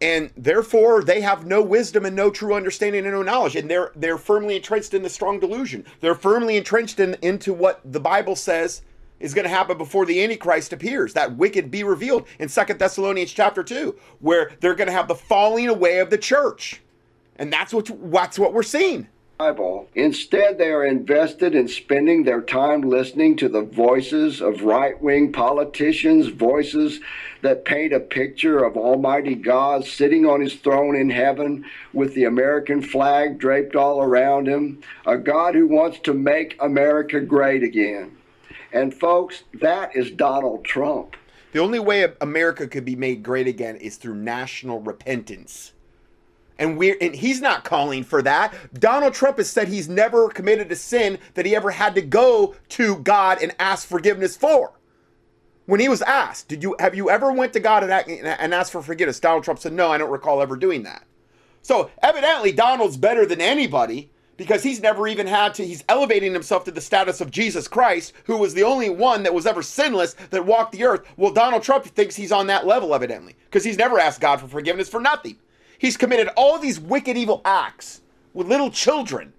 And therefore they have no wisdom and no true understanding and no knowledge. And they're they're firmly entrenched in the strong delusion. They're firmly entrenched in into what the Bible says is going to happen before the antichrist appears that wicked be revealed in Second thessalonians chapter 2 where they're going to have the falling away of the church and that's what that's what we're seeing. Bible. Instead, they are invested in spending their time listening to the voices of right wing politicians, voices that paint a picture of Almighty God sitting on his throne in heaven with the American flag draped all around him, a God who wants to make America great again. And, folks, that is Donald Trump. The only way America could be made great again is through national repentance. And we're and he's not calling for that. Donald Trump has said he's never committed a sin that he ever had to go to God and ask forgiveness for. When he was asked, "Did you have you ever went to God and, and asked for forgiveness?" Donald Trump said, "No, I don't recall ever doing that." So evidently, Donald's better than anybody because he's never even had to, he's elevating himself to the status of Jesus Christ, who was the only one that was ever sinless that walked the earth. Well, Donald Trump thinks he's on that level, evidently, because he's never asked God for forgiveness for nothing. He's committed all these wicked, evil acts with little children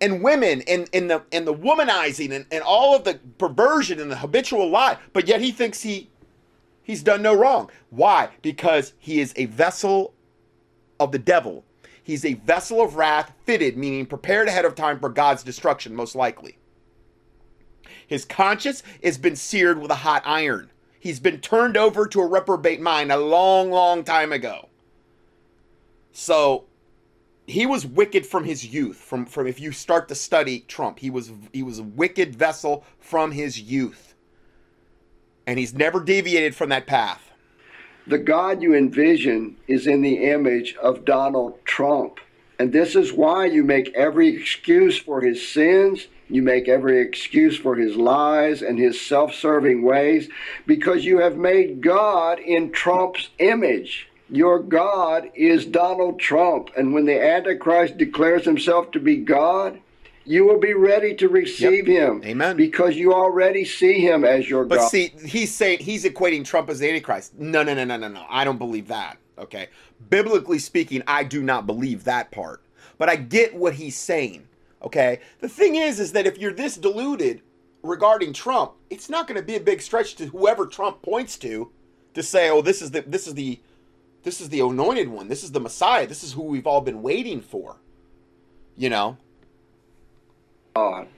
and women and, and the and the womanizing and, and all of the perversion and the habitual lie, but yet he thinks he he's done no wrong. Why? Because he is a vessel of the devil He's a vessel of wrath, fitted, meaning prepared ahead of time for God's destruction, most likely. His conscience has been seared with a hot iron. He's been turned over to a reprobate mind a long, long time ago. So he was wicked from his youth. From from if you start to study Trump, he was he was a wicked vessel from his youth. And he's never deviated from that path the God you envision is in the image of Donald Trump. And this is why you make every excuse for his sins, you make every excuse for his lies and his self serving ways, because you have made God in Trump's image. Your God is Donald Trump. And when the Antichrist declares himself to be God, you will be ready to receive yep. him. Amen. Because you already see him as your but God. But see, he's saying he's equating Trump as the Antichrist. No, no, no, no, no, no. I don't believe that. Okay. Biblically speaking, I do not believe that part. But I get what he's saying. Okay. The thing is, is that if you're this deluded regarding Trump, it's not going to be a big stretch to whoever Trump points to to say, oh, this is the this is the this is the anointed one. This is the Messiah. This is who we've all been waiting for. You know, God.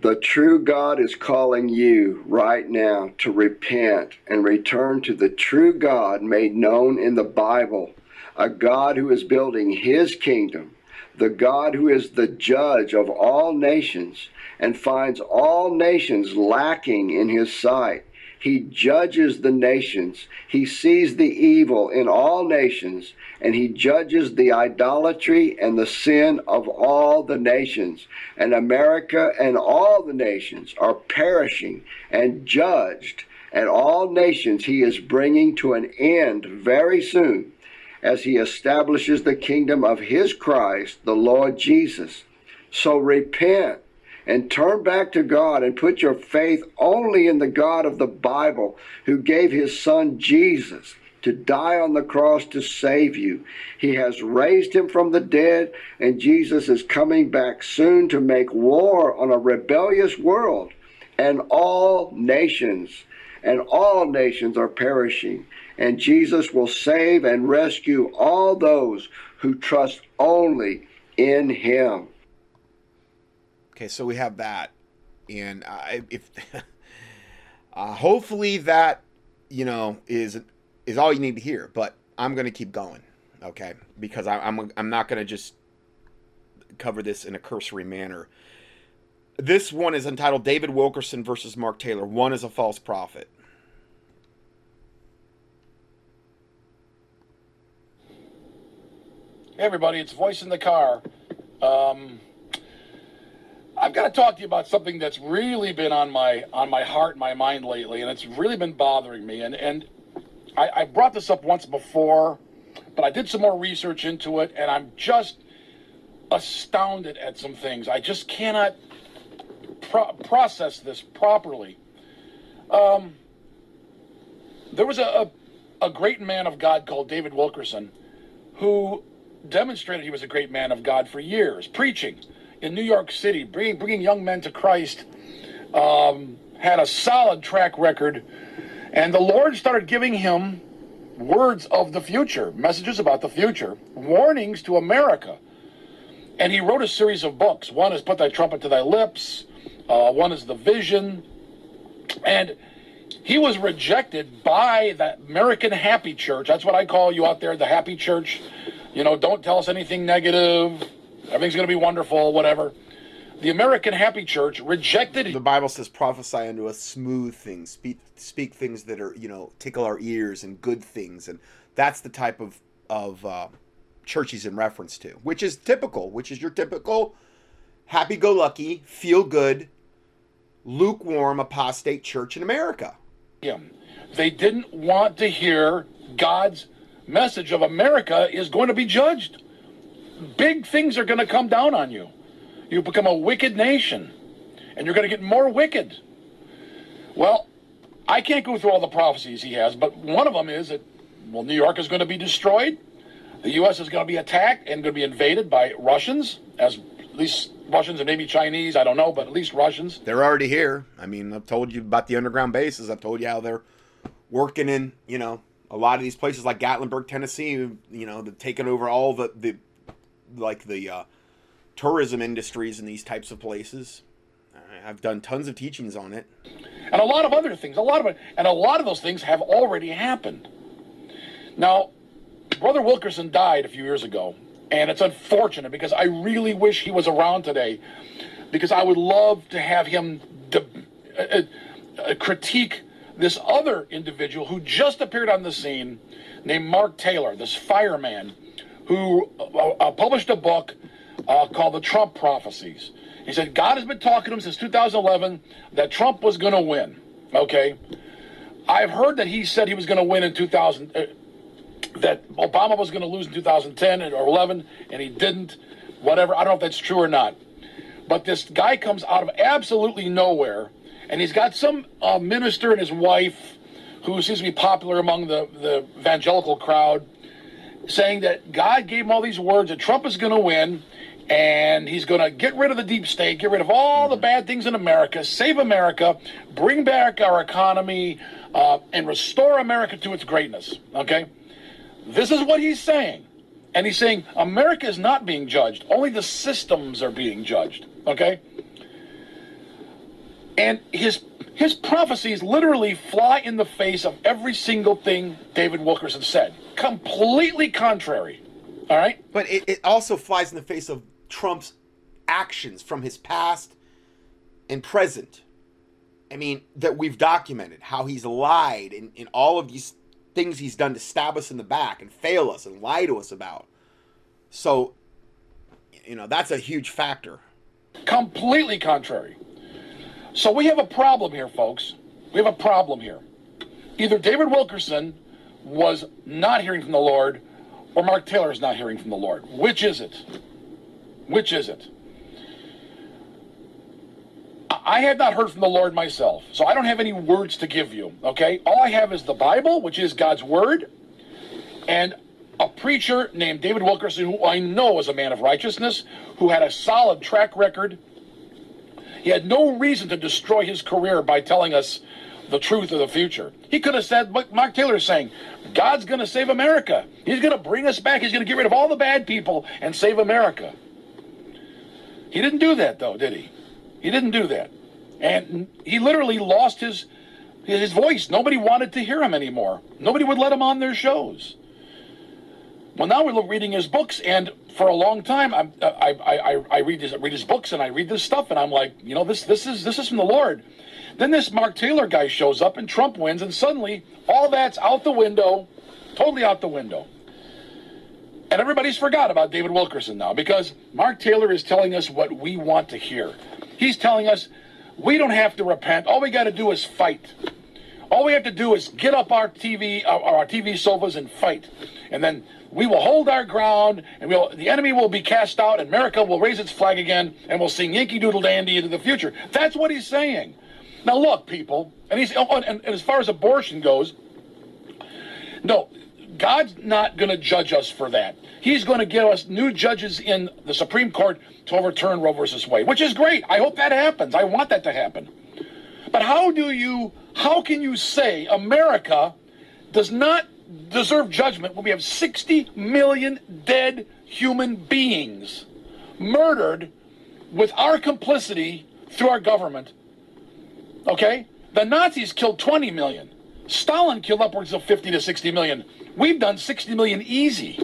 The true God is calling you right now to repent and return to the true God made known in the Bible, a God who is building his kingdom, the God who is the judge of all nations and finds all nations lacking in his sight. He judges the nations. He sees the evil in all nations, and he judges the idolatry and the sin of all the nations. And America and all the nations are perishing and judged, and all nations he is bringing to an end very soon as he establishes the kingdom of his Christ, the Lord Jesus. So repent and turn back to God and put your faith only in the God of the Bible who gave his son Jesus to die on the cross to save you. He has raised him from the dead, and Jesus is coming back soon to make war on a rebellious world and all nations. And all nations are perishing. And Jesus will save and rescue all those who trust only in him. Okay, so we have that, and if uh, hopefully that you know is is all you need to hear. But I'm gonna keep going, okay? Because I, I'm I'm not gonna just cover this in a cursory manner. This one is entitled David Wilkerson versus Mark Taylor. One is a false prophet. Hey everybody, it's Voice in the Car. Um, I've got to talk to you about something that's really been on my on my heart and my mind lately, and it's really been bothering me. And and I, I brought this up once before, but I did some more research into it, and I'm just astounded at some things. I just cannot pro- process this properly. Um, there was a, a, a great man of God called David Wilkerson who demonstrated he was a great man of God for years, preaching in New York City, bringing, bringing young men to Christ, um, had a solid track record. And the Lord started giving him words of the future, messages about the future, warnings to America. And he wrote a series of books. One is Put Thy Trumpet to Thy Lips, uh, one is The Vision. And he was rejected by the American Happy Church. That's what I call you out there, the Happy Church. You know, don't tell us anything negative everything's going to be wonderful, whatever. the American Happy Church rejected The Bible says, "Prophesy unto us smooth things, speak speak things that are you know tickle our ears and good things," and that's the type of of uh, church he's in reference to, which is typical, which is your typical happy-go-lucky, feel-good, lukewarm apostate church in America. him. They didn't want to hear God's message of America is going to be judged. Big things are going to come down on you. You become a wicked nation, and you're going to get more wicked. Well, I can't go through all the prophecies he has, but one of them is that, well, New York is going to be destroyed. The U.S. is going to be attacked and going to be invaded by Russians, as at least Russians and maybe Chinese. I don't know, but at least Russians. They're already here. I mean, I've told you about the underground bases. I've told you how they're working in, you know, a lot of these places like Gatlinburg, Tennessee. You know, they've taken over all the the like the uh, tourism industries in these types of places. I've done tons of teachings on it. and a lot of other things. A lot of it, and a lot of those things have already happened. Now, Brother Wilkerson died a few years ago, and it's unfortunate because I really wish he was around today, because I would love to have him de- uh, uh, critique this other individual who just appeared on the scene, named Mark Taylor, this fireman, who uh, uh, published a book uh, called The Trump Prophecies. He said God has been talking to him since 2011 that Trump was going to win. Okay, I've heard that he said he was going to win in 2000. Uh, that Obama was going to lose in 2010 or 11, and he didn't. Whatever. I don't know if that's true or not. But this guy comes out of absolutely nowhere, and he's got some uh, minister and his wife, who seems to be popular among the, the evangelical crowd, saying that God gave him all these words that Trump is going to win, and he's going to get rid of the deep state, get rid of all the bad things in America, save America, bring back our economy, uh, and restore America to its greatness. Okay? This is what he's saying. And he's saying America is not being judged, only the systems are being judged. Okay? And his his prophecies literally fly in the face of every single thing David Wilkerson said. Completely contrary. All right? But it, it also flies in the face of Trump's actions from his past and present. I mean, that we've documented how he's lied in, in all of these things he's done to stab us in the back and fail us and lie to us about. So, you know, that's a huge factor. Completely contrary. So we have a problem here, folks. We have a problem here. Either David Wilkerson was not hearing from the Lord, or Mark Taylor is not hearing from the Lord. Which is it? Which is it? I have not heard from the Lord myself, so I don't have any words to give you, okay? All I have is the Bible, which is God's Word, and a preacher named David Wilkerson, who I know is a man of righteousness, who had a solid track record. He had no reason to destroy his career by telling us the truth of the future. He could have said what Mark Taylor is saying God's going to save America. He's going to bring us back. He's going to get rid of all the bad people and save America. He didn't do that, though, did he? He didn't do that. And he literally lost his his voice. Nobody wanted to hear him anymore. Nobody would let him on their shows. Well, now we're reading his books, and for a long time, I'm, I, I, I, I read his read his books and I read this stuff, and I'm like, you know, this this is this is from the Lord. Then this Mark Taylor guy shows up, and Trump wins, and suddenly all that's out the window, totally out the window. And everybody's forgot about David Wilkerson now because Mark Taylor is telling us what we want to hear. He's telling us we don't have to repent. All we got to do is fight. All we have to do is get up our TV, our, our TV sofas and fight, and then we will hold our ground, and we'll, the enemy will be cast out, and America will raise its flag again, and we'll sing Yankee Doodle Dandy into the future. That's what he's saying. Now look, people, and he's oh, and, and as far as abortion goes, no, God's not going to judge us for that. He's going to give us new judges in the Supreme Court to overturn Roe versus Wade, which is great. I hope that happens. I want that to happen. But how do you, how can you say America does not deserve judgment when we have 60 million dead human beings murdered with our complicity through our government? Okay? The Nazis killed 20 million. Stalin killed upwards of 50 to 60 million. We've done 60 million easy.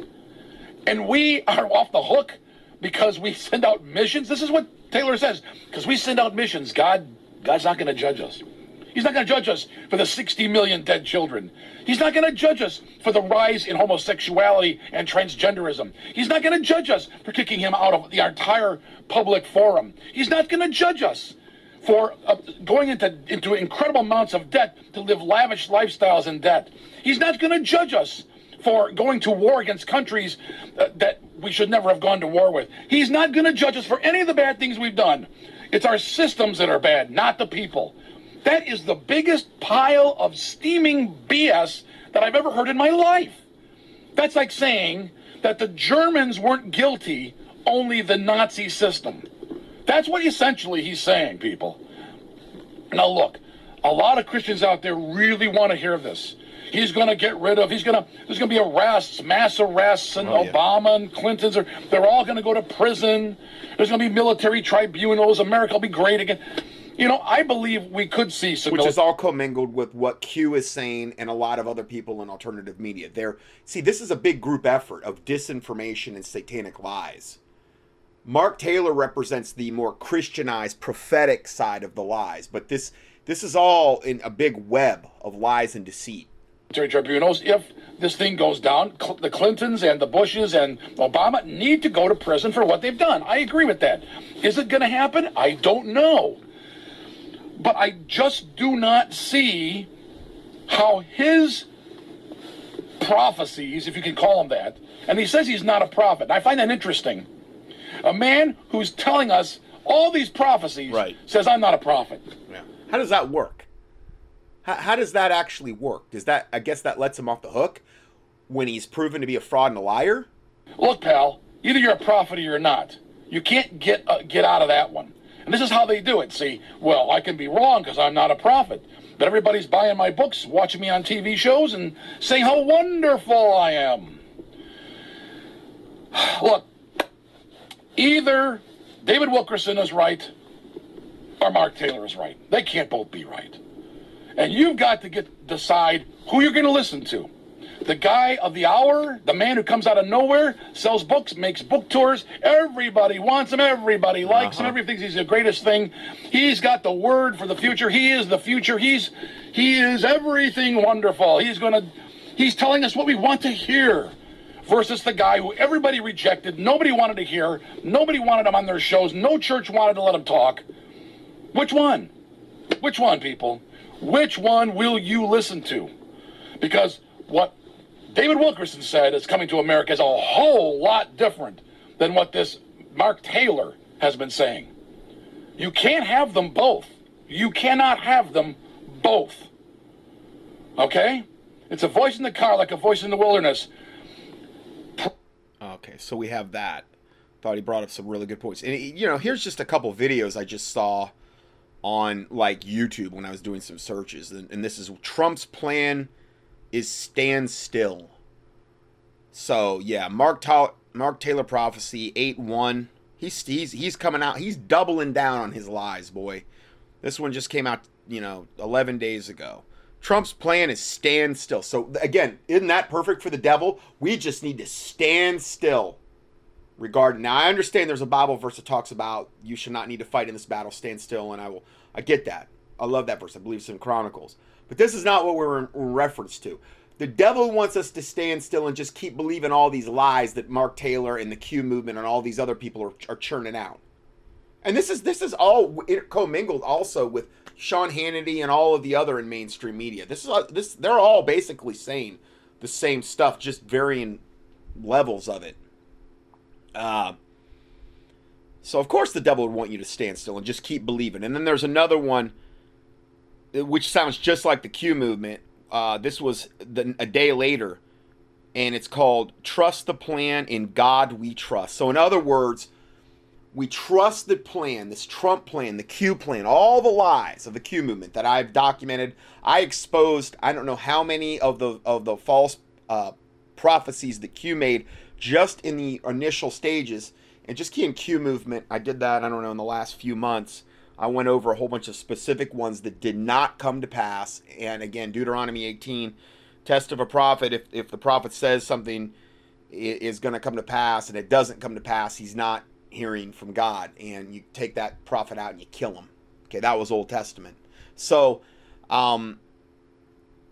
And we are off the hook because we send out missions. This is what Taylor says. Because we send out missions, God, God's not going to judge us. He's not going to judge us for the 60 million dead children. He's not going to judge us for the rise in homosexuality and transgenderism. He's not going to judge us for kicking him out of the entire public forum. He's not going to judge us for uh, going into, into incredible amounts of debt to live lavish lifestyles in debt. He's not going to judge us for going to war against countries uh, that we should never have gone to war with. He's not going to judge us for any of the bad things we've done. It's our systems that are bad, not the people. That is the biggest pile of steaming BS that I've ever heard in my life. That's like saying that the Germans weren't guilty, only the Nazi system. That's what essentially he's saying, people. Now, look, a lot of Christians out there really want to hear this. He's going to get rid of. He's going to. There's going to be arrests, mass arrests, and Oh, yeah. Obama and Clinton's are. They're all going to go to prison. There's going to be military tribunals. America will be great again. You know, I believe we could see some. which is all commingled with what Q is saying and a lot of other people in alternative media. There, see, this is a big group effort of disinformation and satanic lies. Mark Taylor represents the more Christianized, prophetic side of the lies, but this this is all in a big web of lies and deceit. military tribunals. If this thing goes down, Cl- the Clintons and the Bushes and Obama need to go to prison for what they've done. I agree with that. Is it going to happen? I don't know. But I just do not see how his prophecies, if you can call them that, and he says he's not a prophet. I find that interesting. A man who's telling us all these prophecies Right. says, I'm not a prophet. Yeah. How does that work? How, how does that actually work? Does that I guess that lets him off the hook when he's proven to be a fraud and a liar? Look, pal, either you're a prophet or you're not. You can't get uh, get out of that one. And this is how they do it. See, well, I can be wrong because I'm not a prophet, but everybody's buying my books, watching me on TV shows, and saying how wonderful I am. Look, either David Wilkerson is right or Mark Taylor is right. They can't both be right. And you've got to get decide who you're going to listen to. The guy of the hour, the man who comes out of nowhere, sells books, makes book tours. Everybody wants him. Everybody likes him. Uh-huh. Everybody thinks he's the greatest thing. He's got the word for the future. He is the future. He's he is everything wonderful. He's gonna he's telling us what we want to hear. Versus the guy who everybody rejected, nobody wanted to hear, nobody wanted him on their shows, no church wanted to let him talk. Which one? Which one, people? Which one will you listen to? Because what David Wilkerson said is coming to America is a whole lot different than what this Mark Taylor has been saying. You can't have them both. You cannot have them both. Okay? It's a voice in the car like a voice in the wilderness. Okay, so we have that. Thought he brought up some really good points. And you know, here's just a couple videos I just saw on like YouTube when I was doing some searches, and, and this is Trump's plan is stand still. So yeah, Mark Ta- Mark Taylor prophecy eight one. He's he's he's coming out. He's doubling down on his lies, boy. This one just came out, you know, 11 days ago. Trump's plan is stand still. So again, isn't that perfect for the devil? We just need to stand still. Regarding now, I understand there's a Bible verse that talks about you should not need to fight in this battle, stand still, and I will. I get that. I love that verse. I believe it's in Chronicles. But this is not what we're in, reference to. The devil wants us to stand still and just keep believing all these lies that Mark Taylor and the Q movement and all these other people are, are churning out. And this is this is all commingled also with Sean Hannity and all of the other in mainstream media. This is this they're all basically saying the same stuff, just varying levels of it. Uh, so of course the devil would want you to stand still and just keep believing. And then there's another one, which sounds just like the Q movement. Uh, this was the, a day later, and it's called "Trust the Plan in God We Trust." So in other words we trust the plan, this Trump plan, the Q plan, all the lies of the Q movement that I've documented. I exposed I don't know how many of the of the false uh, prophecies that Q made just in the initial stages, and just key in Q movement. I did that I don't know in the last few months. I went over a whole bunch of specific ones that did not come to pass. And again, Deuteronomy 18, test of a prophet. If if the prophet says something is going to come to pass and it doesn't come to pass, he's not hearing from God. And you take that prophet out and you kill him. Okay, that was Old Testament. So, um,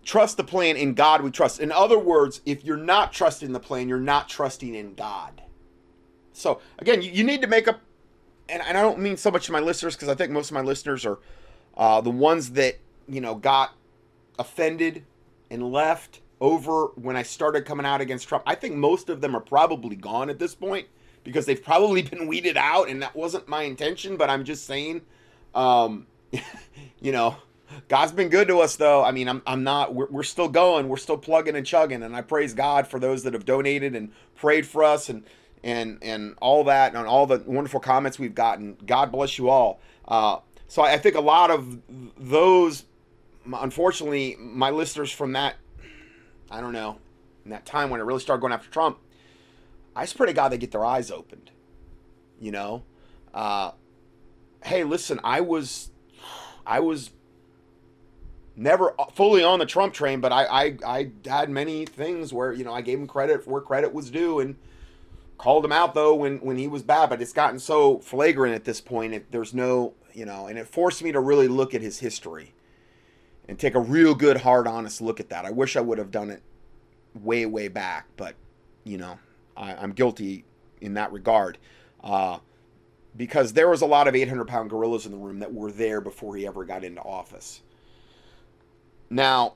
trust the plan in God we trust. In other words, if you're not trusting the plan, you're not trusting in God. So, again, you, you need to make up, and, I don't mean so much to my listeners because I think most of my listeners are uh, the ones that, you know, got offended and left over when I started coming out against Trump. I think most of them are probably gone at this point because they've probably been weeded out, and that wasn't my intention. But I'm just saying, um, you know, God's been good to us, though. I mean, I'm, I'm not. We're, we're still going. We're still plugging and chugging, and I praise God for those that have donated and prayed for us, and and and all that, and all the wonderful comments we've gotten. God bless you all. Uh, so I think a lot of those, unfortunately, my listeners from that I don't know, in that time when it really started going after Trump, I just pray to God they get their eyes opened. You know, uh, hey, listen, I was, I was never fully on the Trump train, but I, I, I had many things where you know I gave him credit where credit was due and called him out though when when he was bad. But it's gotten so flagrant at this point. It, there's no, you know, and it forced me to really look at his history and take a real good, hard, honest look at that. I wish I would have done it way, way back, but you know, I, am guilty in that regard. Uh, because there was a lot of 800 pound gorillas in the room that were there before he ever got into office. Now,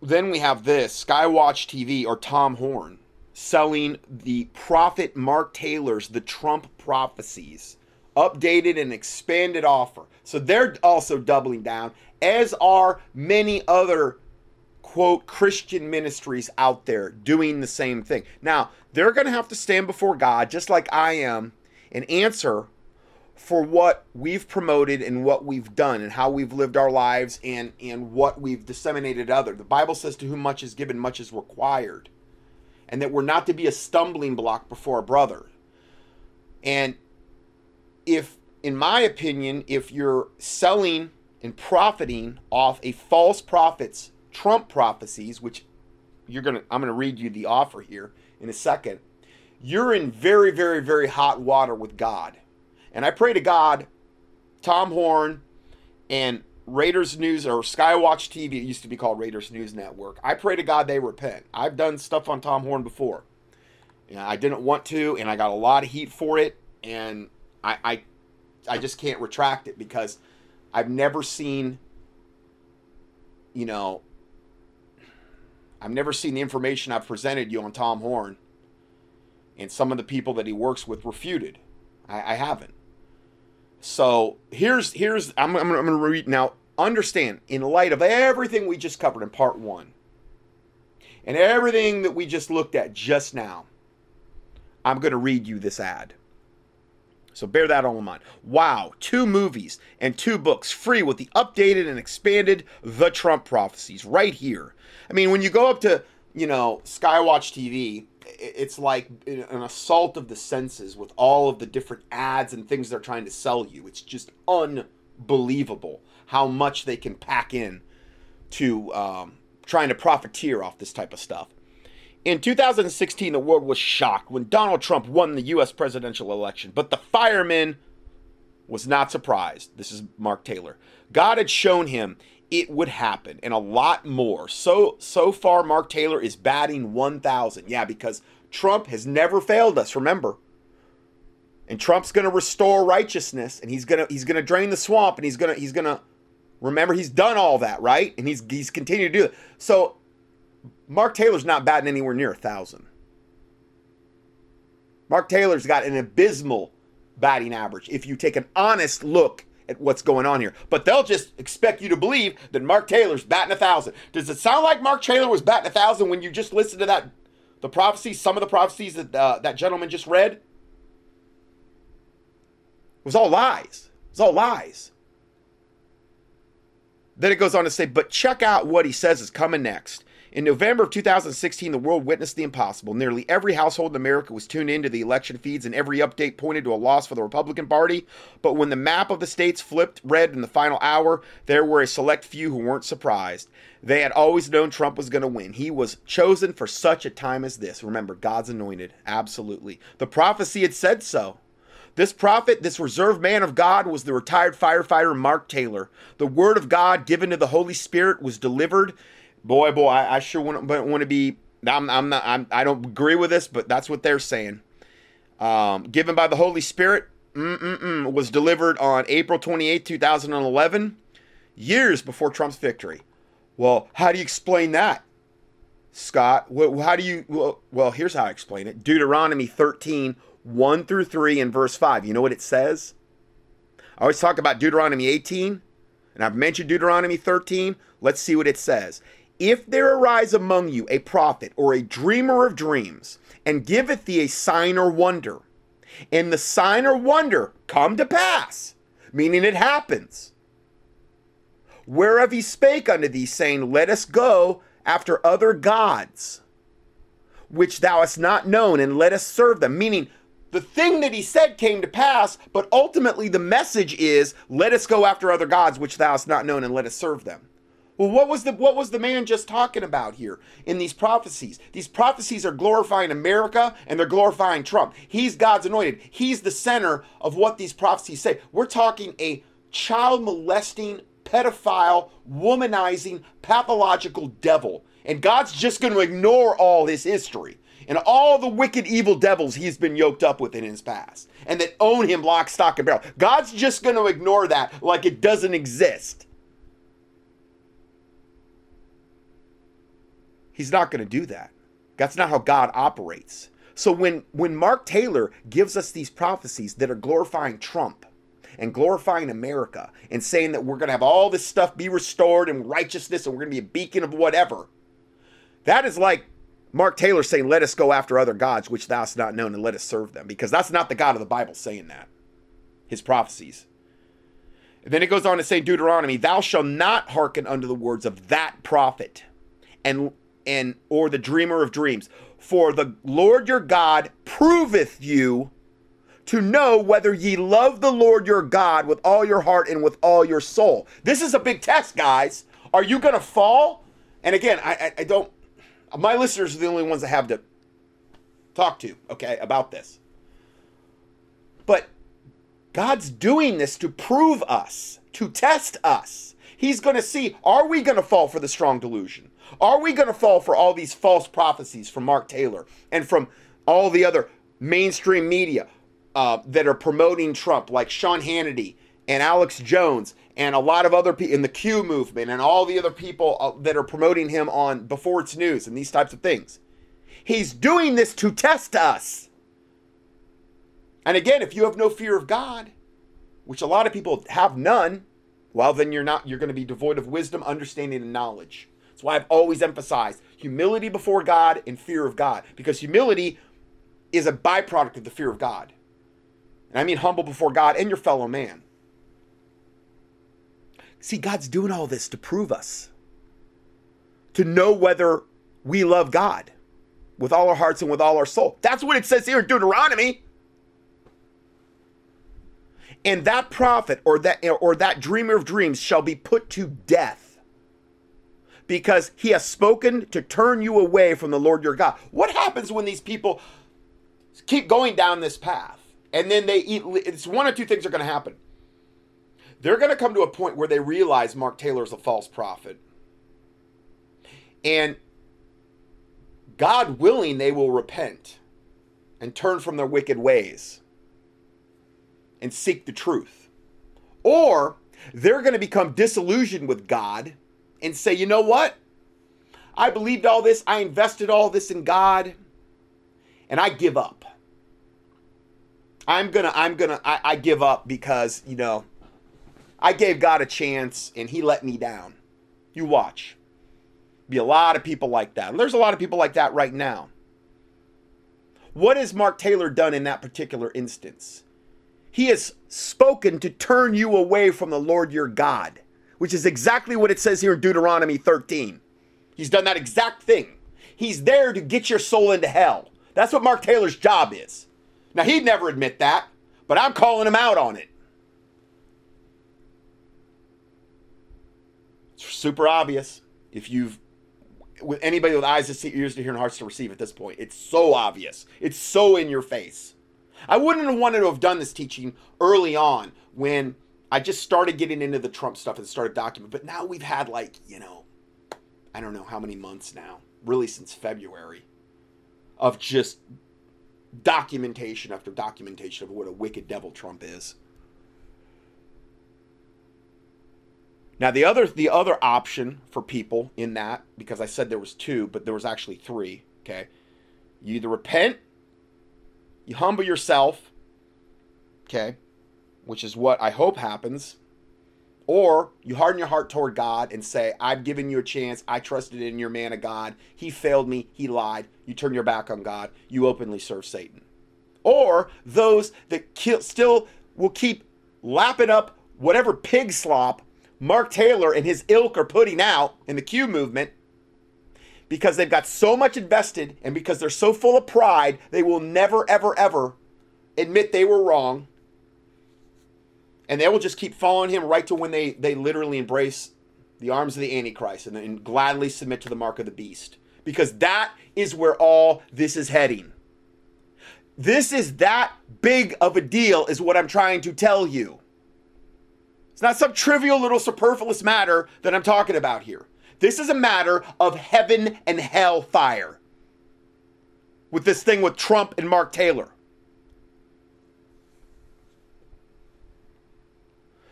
then we have this Skywatch TV or Tom Horn selling the prophet Mark Taylor's The Trump Prophecies, updated and expanded offer. So they're also doubling down as are many other quote Christian ministries out there doing the same thing. Now, they're going to have to stand before God just like I am and answer for what we've promoted and what we've done and how we've lived our lives and and what we've disseminated other. The Bible says to whom much is given much is required. And that we're not to be a stumbling block before a brother. And if in my opinion, if you're selling and profiting off a false prophet's Trump prophecies, which you're gonna I'm gonna read you the offer here in a second. You're in very, very, very hot water with God. And I pray to God, Tom Horn and Raiders News or Skywatch TV, used to be called Raiders News Network. I pray to God they repent. I've done stuff on Tom Horn before. Yeah, I didn't want to, and I got a lot of heat for it, and I, I I just can't retract it because I've never seen, you know, I've never seen the information I've presented you on Tom Horn and some of the people that he works with refuted. I, I haven't. So here's here's I'm, I'm, I'm going to read now. Understand in light of everything we just covered in part one, and everything that we just looked at just now, I'm going to read you this ad. So bear that all in mind. Wow, two movies and two books free with the updated and expanded The Trump Prophecies right here. I mean, when you go up to, you know, Skywatch TV, it's like an assault of the senses with all of the different ads and things they're trying to sell you. It's just unbelievable how much they can pack in to um, trying to profiteer off this type of stuff. In 2016, the world was shocked when Donald Trump won the U.S. presidential election, but the fireman was not surprised. This is Mark Taylor. God had shown him it would happen and a lot more. So so far Mark Taylor is batting 1000. Yeah, because Trump has never failed us, remember. And Trump's going to restore righteousness and he's going to he's going to drain the swamp and he's going to he's going to remember he's done all that, right? And he's he's continued to do it. So Mark Taylor's not batting anywhere near a thousand. Mark Taylor's got an abysmal batting average if you take an honest look at what's going on here. But they'll just expect you to believe that Mark Taylor's batting a thousand. Does it sound like Mark Taylor was batting a thousand when you just listened to that the prophecies, some of the prophecies that uh, that gentleman just read? It was all lies. It was all lies. Then it goes on to say, but check out what he says is coming next. In November of 2016, the world witnessed the impossible. Nearly every household in America was tuned into the election feeds, and every update pointed to a loss for the Republican Party. But when the map of the states flipped red in the final hour, there were a select few who weren't surprised. They had always known Trump was going to win. He was chosen for such a time as this. Remember, God's anointed. Absolutely. The prophecy had said so. This prophet, this reserved man of God, was the retired firefighter Mark Taylor. The word of God given to the Holy Spirit was delivered boy, boy, I, I sure want, want to be. I'm, I'm not. I'm, I don't agree with this, but that's what they're saying. Um, given by the Holy Spirit, was delivered on April 28, 2011, years before Trump's victory. Well, how do you explain that, Scott? Well, How do you? Well, well, here's how I explain it. Deuteronomy 13, 1 through 3, and verse 5. You know what it says? I always talk about Deuteronomy 18, and I've mentioned Deuteronomy 13. Let's see what it says. If there arise among you a prophet or a dreamer of dreams, and giveth thee a sign or wonder, and the sign or wonder come to pass, meaning it happens, whereof he spake unto thee, saying, Let us go after other gods, which thou hast not known, and let us serve them, meaning the thing that he said came to pass, but ultimately the message is, Let us go after other gods, which thou hast not known, and let us serve them. Well, what was the what was the man just talking about here in these prophecies? These prophecies are glorifying America and they're glorifying Trump. He's God's anointed. He's the center of what these prophecies say. We're talking a child molesting, pedophile, womanizing, pathological devil. And God's just going to ignore all his history and all the wicked, evil devils he's been yoked up with in his past and that own him lock, stock, and barrel. God's just going to ignore that like it doesn't exist. He's not going to do that. That's not how God operates. So when when Mark Taylor gives us these prophecies that are glorifying Trump and glorifying America and saying that we're going to have all this stuff be restored and righteousness and we're going to be a beacon of whatever. That is like Mark Taylor saying, Let us go after other gods which thou hast not known and let us serve them. Because that's not the God of the Bible saying that. His prophecies. And then it goes on to say Deuteronomy, Thou shalt not hearken unto the words of that prophet and and or the dreamer of dreams. For the Lord your God proveth you to know whether ye love the Lord your God with all your heart and with all your soul. This is a big test, guys. Are you to fall? And again, I, I, I, don't, my listeners are the only ones I have to talk to, okay, about this. But God's doing this to prove us, to test us. He's going to see, are we going to fall for the strong delusion? Are we going to fall for all these false prophecies from Mark Taylor and from all the other mainstream media uh, that are promoting Trump, like Sean Hannity and Alex Jones and a lot of other people in the Q movement and all the other people uh, that are promoting him on Before It's News and these types of things? He's doing this to test us. And again, if you have no fear of God, which a lot of people have none, well, then you're not, you're going to be devoid of wisdom, understanding, and knowledge. That's why I've always emphasized humility before God and fear of God, because humility is a byproduct of the fear of God. And I mean humble before God and your fellow man. See, God's doing all this to prove us, to know whether we love God with all our hearts and with all our soul. That's what it says here in Deuteronomy. And that prophet or that or that dreamer of dreams shall be put to death because he has spoken to turn you away from the Lord your God. What happens when these people keep going down this path and then they eat? It's one or two things are going to happen. They're going to come to a point where they realize Mark Taylor is a false prophet. And God willing, they will repent and turn from their wicked ways and seek the truth. Or they're going to become disillusioned with God and say, you know what? I believed all this, I invested all this in God, and I give up. I'm gonna, I'm gonna, I, I give up because, you know, I gave God a chance and he let me down. You watch. Be a lot of people like that. And There's a lot of people like that right now. What has Mark Taylor done in that particular instance? He has spoken to turn you away from the Lord your God which is exactly what it says here in Deuteronomy 13. He's done that exact thing. He's there to get your soul into hell. That's what Mark Taylor's job is. Now, he'd never admit that, but I'm calling him out on it. It's super obvious if you've with anybody with eyes to see, ears to hear, and hearts to receive at this point. It's so obvious. It's so in your face. I wouldn't have wanted to have done this teaching early on when I just started getting into the Trump stuff and started documenting. But now we've had like, you know, I don't know how many months now, really since February, of just documentation after documentation of what a wicked devil Trump is. Now the other the other option for people in that because I said there was two, but there was actually three, okay? You either repent, you humble yourself, okay? Which is what I hope happens. Or you harden your heart toward God and say, I've given you a chance. I trusted in your man of God. He failed me. He lied. You turn your back on God. You openly serve Satan. Or those that kill, still will keep lapping up whatever pig slop Mark Taylor and his ilk are putting out in the Q movement because they've got so much invested and because they're so full of pride, they will never, ever, ever admit they were wrong. And they will just keep following him right to when they, they literally embrace the arms of the Antichrist and, and gladly submit to the mark of the beast. Because that is where all this is heading. This is that big of a deal, is what I'm trying to tell you. It's not some trivial little superfluous matter that I'm talking about here. This is a matter of heaven and hell fire. With this thing with Trump and Mark Taylor.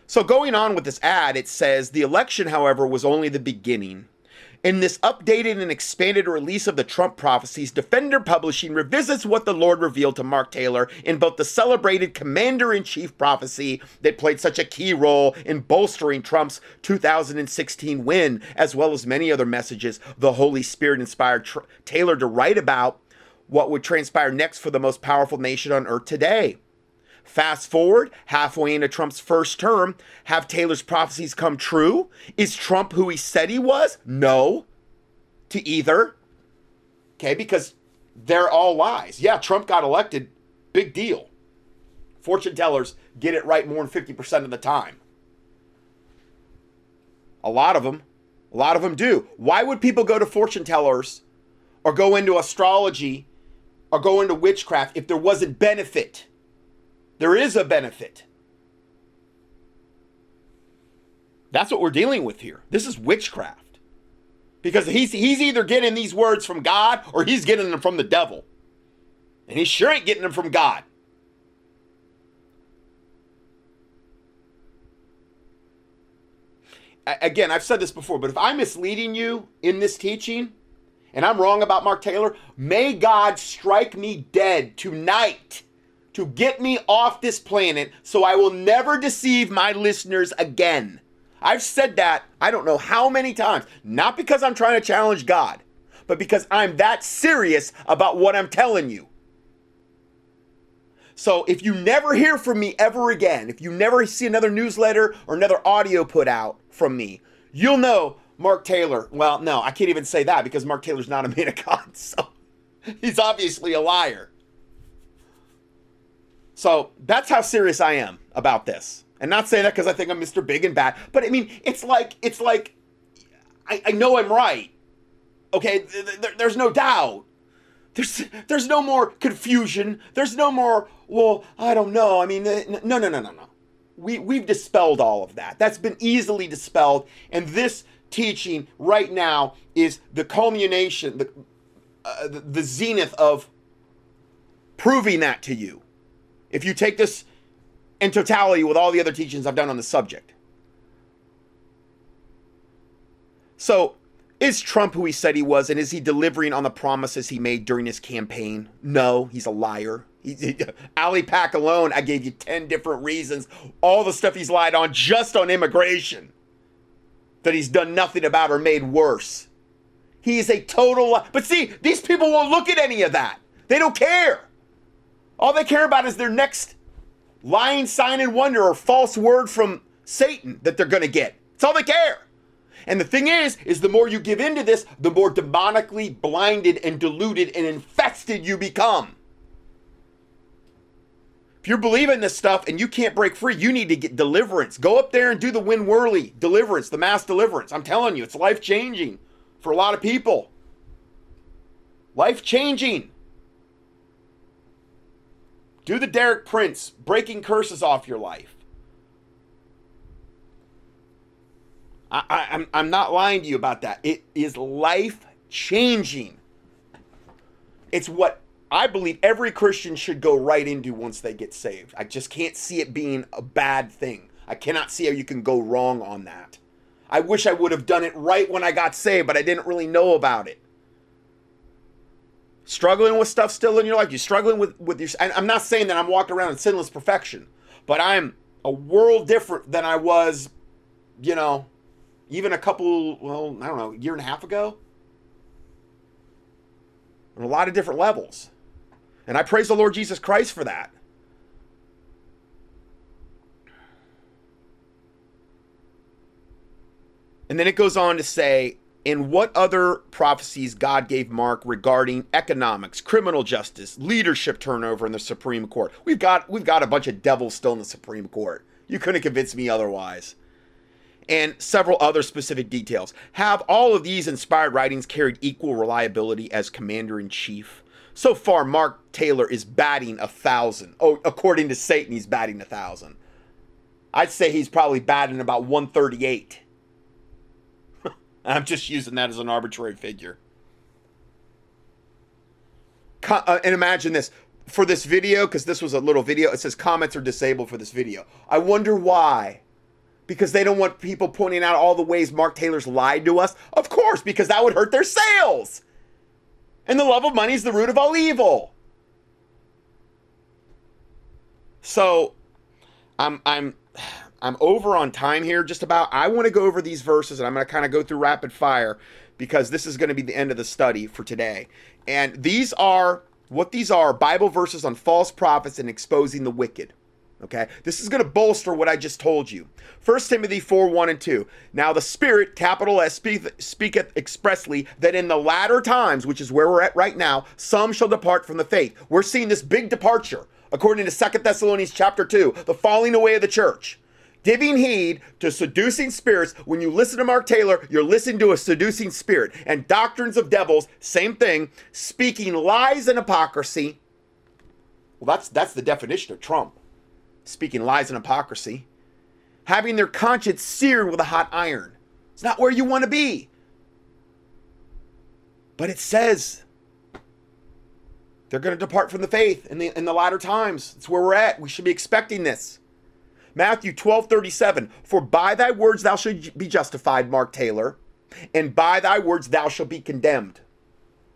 So, going on with this ad, it says the election, however, was only the beginning. In this updated and expanded release of the Trump prophecies, Defender Publishing revisits what the Lord revealed to Mark Taylor in both the celebrated Commander in Chief prophecy that played such a key role in bolstering Trump's 2016 win, as well as many other messages the Holy Spirit inspired Tr- Taylor to write about what would transpire next for the most powerful nation on earth today. Fast forward halfway into Trump's first term, have Taylor's prophecies come true? Is Trump who he said he was? No, to either. Okay, because they're all lies. Yeah, Trump got elected, big deal. Fortune tellers get it right more than 50% of the time. A lot of them, a lot of them do. Why would people go to fortune tellers or go into astrology or go into witchcraft if there wasn't benefit? There is a benefit. That's what we're dealing with here. This is witchcraft. Because he's he's either getting these words from God or he's getting them from the devil. And he sure ain't getting them from God. Again, I've said this before, but if I'm misleading you in this teaching and I'm wrong about Mark Taylor, may God strike me dead tonight to get me off this planet so I will never deceive my listeners again. I've said that I don't know how many times, not because I'm trying to challenge God, but because I'm that serious about what I'm telling you. So if you never hear from me ever again, if you never see another newsletter or another audio put out from me, you'll know Mark Taylor. Well, no, I can't even say that because Mark Taylor's not a man of God, so he's obviously a liar. So that's how serious I am about this. And not saying that because I think I'm Mr. Big and Bad, but I mean, it's like, it's like, I, I know I'm right. Okay, th- th- there's no doubt. There's, there's no more confusion. There's no more, well, I don't know. I mean, no, no, no, no, no. We, we've dispelled all of that. That's been easily dispelled. And this teaching right now is the culmination, the, uh, the, the zenith of proving that to you if you take this in totality with all the other teachings I've done on the subject. So, is Trump who he said he was, and is he delivering on the promises he made during his campaign? No, he's a liar. He, he, ALIPAC alone, I gave you 10 different reasons, all the stuff he's lied on just on immigration that he's done nothing about or made worse. He is a total. Li- but see, these people won't look at any of that. They don't care. All they care about is their next lying sign and wonder or false word from Satan that they're going to get. It's all they care. And the thing is, is the more you give into this, the more demonically blinded and deluded and infested you become. If you're believing this stuff and you can't break free, you need to get deliverance. Go up there and do the Win Worley deliverance, the mass deliverance. I'm telling you, it's life changing for a lot of people. Life changing. Do the Derek Prince, breaking curses off your life. I, I, I'm, I'm not lying to you about that. It is life changing. It's what I believe every Christian should go right into once they get saved. I just can't see it being a bad thing. I cannot see how you can go wrong on that. I wish I would have done it right when I got saved, but I didn't really know about it. Struggling with stuff still in your life, you're struggling with with your. I'm not saying that I'm walking around in sinless perfection, but I'm a world different than I was, you know, even a couple, well, I don't know, a year and a half ago. On a lot of different levels. And I praise the Lord Jesus Christ for that. And then it goes on to say, in what other prophecies God gave Mark regarding economics, criminal justice, leadership turnover in the Supreme Court. We've got we've got a bunch of devils still in the Supreme Court. You couldn't convince me otherwise and several other specific details. Have all of these inspired writings carried equal reliability as commander in chief? So far, Mark Taylor is batting a thousand. Oh, according to Satan, he's batting a thousand. I'd say he's probably batting about 138. I'm just using that as an arbitrary figure. Uh, and imagine this for this video, because this was a little video, it says comments are disabled for this video. I wonder why because they don't want people pointing out all the ways Mark Taylor's lied to us? Of course, because that would hurt their sales. And the love of money is the root of all evil. So I'm I'm I'm over on time here just about. I want to go over these verses and I'm going to kind of go through rapid fire because this is going to be the end of the study for today. And these are what these are Bible verses on false prophets and exposing the wicked. Okay, this is going to bolster what I just told you. 1 Timothy 4 1 and 2. Now the Spirit, capital S, speaketh expressly that in the latter times, which is where we're at right now, some shall depart from the faith. We're seeing this big departure, according to 2 Thessalonians chapter 2, the falling away of the church. Giving heed to seducing spirits. When you listen to Mark Taylor, you're listening to a seducing spirit. And doctrines of devils, same thing. Speaking lies and hypocrisy. Well, that's that's the definition of Trump speaking lies and hypocrisy, having their conscience seared with a hot iron. It's not where you want to be. But it says they're going to depart from the faith in the in the latter times. It's where we're at. We should be expecting this. Matthew 12, 37. For by thy words thou shalt be justified, Mark Taylor, and by thy words thou shalt be condemned.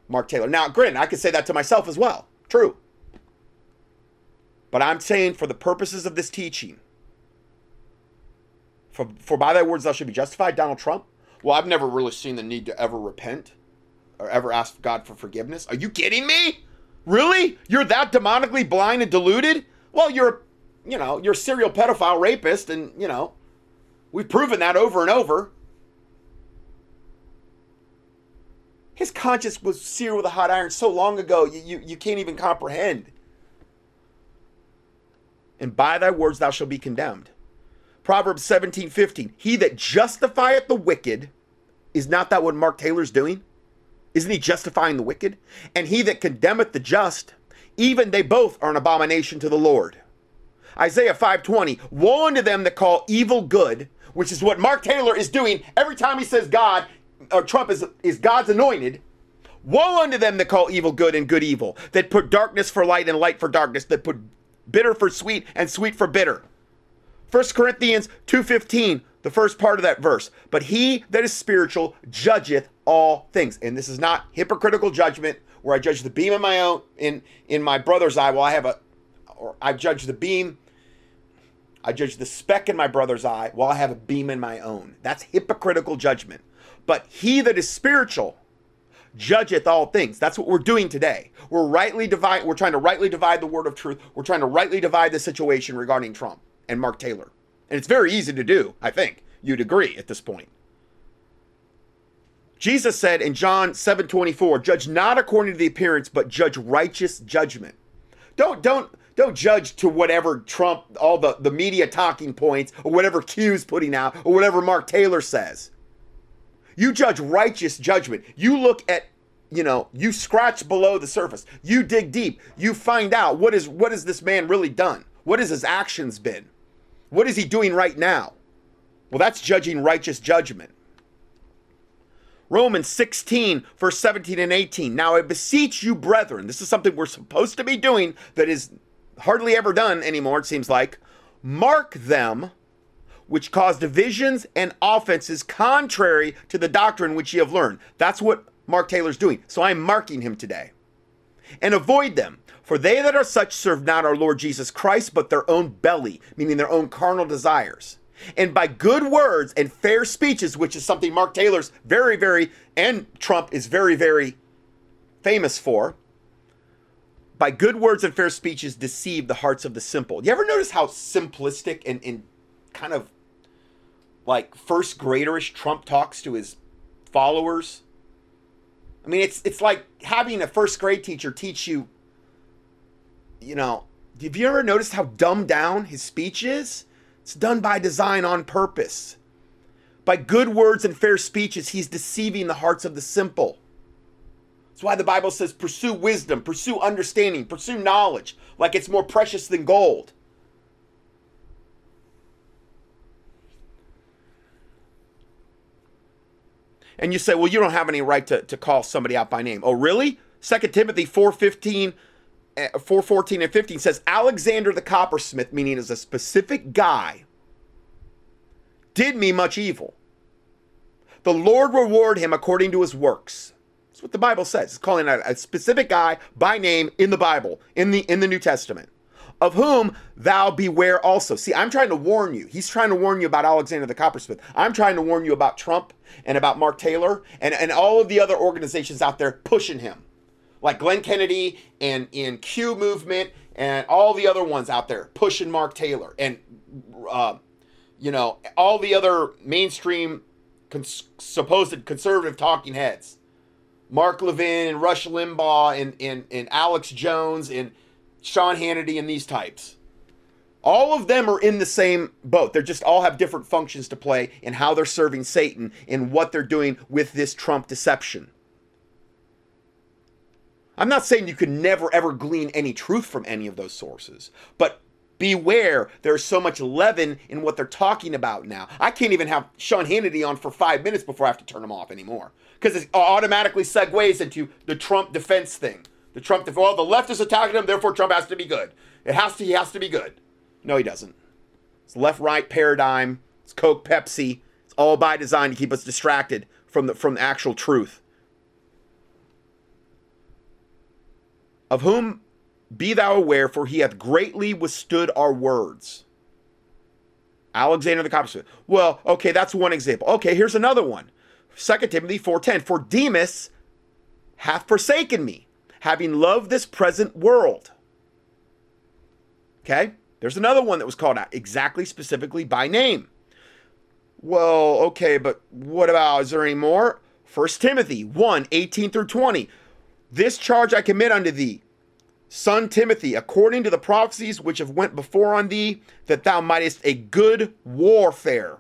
Mark Taylor. Now, grin, I could say that to myself as well. True. But I'm saying for the purposes of this teaching, for, for by thy words thou should be justified, Donald Trump. Well, I've never really seen the need to ever repent or ever ask God for forgiveness. Are you kidding me? Really? You're that demonically blind and deluded? Well, you're, you know, you're a serial pedophile rapist, and, you know, we've proven that over and over. His conscience was seared with a hot iron so long ago, you, you, you can't even comprehend and by thy words thou shalt be condemned. Proverbs 17, 15. He that justifieth the wicked, is not that what Mark Taylor's doing? Isn't he justifying the wicked? And he that condemneth the just, even they both are an abomination to the Lord. Isaiah 5:20, woe unto them that call evil good, which is what Mark Taylor is doing every time he says God or Trump is, is God's anointed. Woe unto them that call evil good and good evil, that put darkness for light and light for darkness, that put bitter for sweet and sweet for bitter. 1 Corinthians 2:15, the first part of that verse. But he that is spiritual judgeth all things. And this is not hypocritical judgment where I judge the beam in my own in in my brother's eye while I have a or I judge the beam I judge the speck in my brother's eye while I have a beam in my own. That's hypocritical judgment. But he that is spiritual judgeth all things. That's what we're doing today. We're rightly divide we're trying to rightly divide the word of truth. We're trying to rightly divide the situation regarding Trump and Mark Taylor. And it's very easy to do, I think. You'd agree at this point. Jesus said in John 7 24, judge not according to the appearance, but judge righteous judgment. Don't, don't, don't judge to whatever Trump, all the, the media talking points, or whatever Q's putting out, or whatever Mark Taylor says. You judge righteous judgment. You look at, you know, you scratch below the surface. You dig deep. You find out what is what has this man really done? What has his actions been? What is he doing right now? Well, that's judging righteous judgment. Romans 16, verse 17 and 18. Now I beseech you, brethren, this is something we're supposed to be doing that is hardly ever done anymore, it seems like. Mark them which cause divisions and offenses contrary to the doctrine which ye have learned. That's what Mark Taylor's doing. So I'm marking him today. And avoid them. For they that are such serve not our Lord Jesus Christ, but their own belly, meaning their own carnal desires and by good words and fair speeches, which is something Mark Taylor's very, very, and Trump is very, very famous for. By good words and fair speeches, deceive the hearts of the simple. You ever notice how simplistic and, and kind of like first graderish Trump talks to his followers? I mean, it's it's like having a first grade teacher teach you. You know, have you ever noticed how dumbed down his speech is? It's done by design on purpose. By good words and fair speeches, he's deceiving the hearts of the simple. That's why the Bible says, pursue wisdom, pursue understanding, pursue knowledge, like it's more precious than gold. And you say, well, you don't have any right to, to call somebody out by name. Oh, really? 2 Timothy 4.15 eh, 414 and 15 says Alexander the coppersmith, meaning as a specific guy, did me much evil. The Lord reward him according to his works. That's what the Bible says. It's calling out a specific guy by name in the Bible, in the in the New Testament. Of whom thou beware also. See, I'm trying to warn you. He's trying to warn you about Alexander the Coppersmith. I'm trying to warn you about Trump and about Mark Taylor and, and all of the other organizations out there pushing him like Glenn Kennedy and in Q movement and all the other ones out there pushing Mark Taylor and uh, you know all the other mainstream cons- supposed conservative talking heads, Mark Levin and Rush Limbaugh and, and and Alex Jones and Sean Hannity and these types. All of them are in the same boat. They just all have different functions to play in how they're serving Satan and what they're doing with this Trump deception. I'm not saying you can never ever glean any truth from any of those sources, but beware there's so much leaven in what they're talking about now. I can't even have Sean Hannity on for five minutes before I have to turn him off anymore because it automatically segues into the Trump defense thing. The Trump defense. Well, the left is attacking him, therefore Trump has to be good. It has to. He has to be good. No, he doesn't. It's left-right paradigm. It's Coke, Pepsi. It's all by design to keep us distracted from the from the actual truth. of whom be thou aware, for he hath greatly withstood our words. Alexander the coppersmith. Well, okay, that's one example. Okay, here's another one. 2 Timothy 4:10. For Demas hath forsaken me, having loved this present world. Okay? There's another one that was called out exactly specifically by name. Well, okay, but what about is there any more? 1 Timothy 1, 18 through 20. This charge I commit unto thee, son Timothy, according to the prophecies which have went before on thee, that thou mightest a good warfare.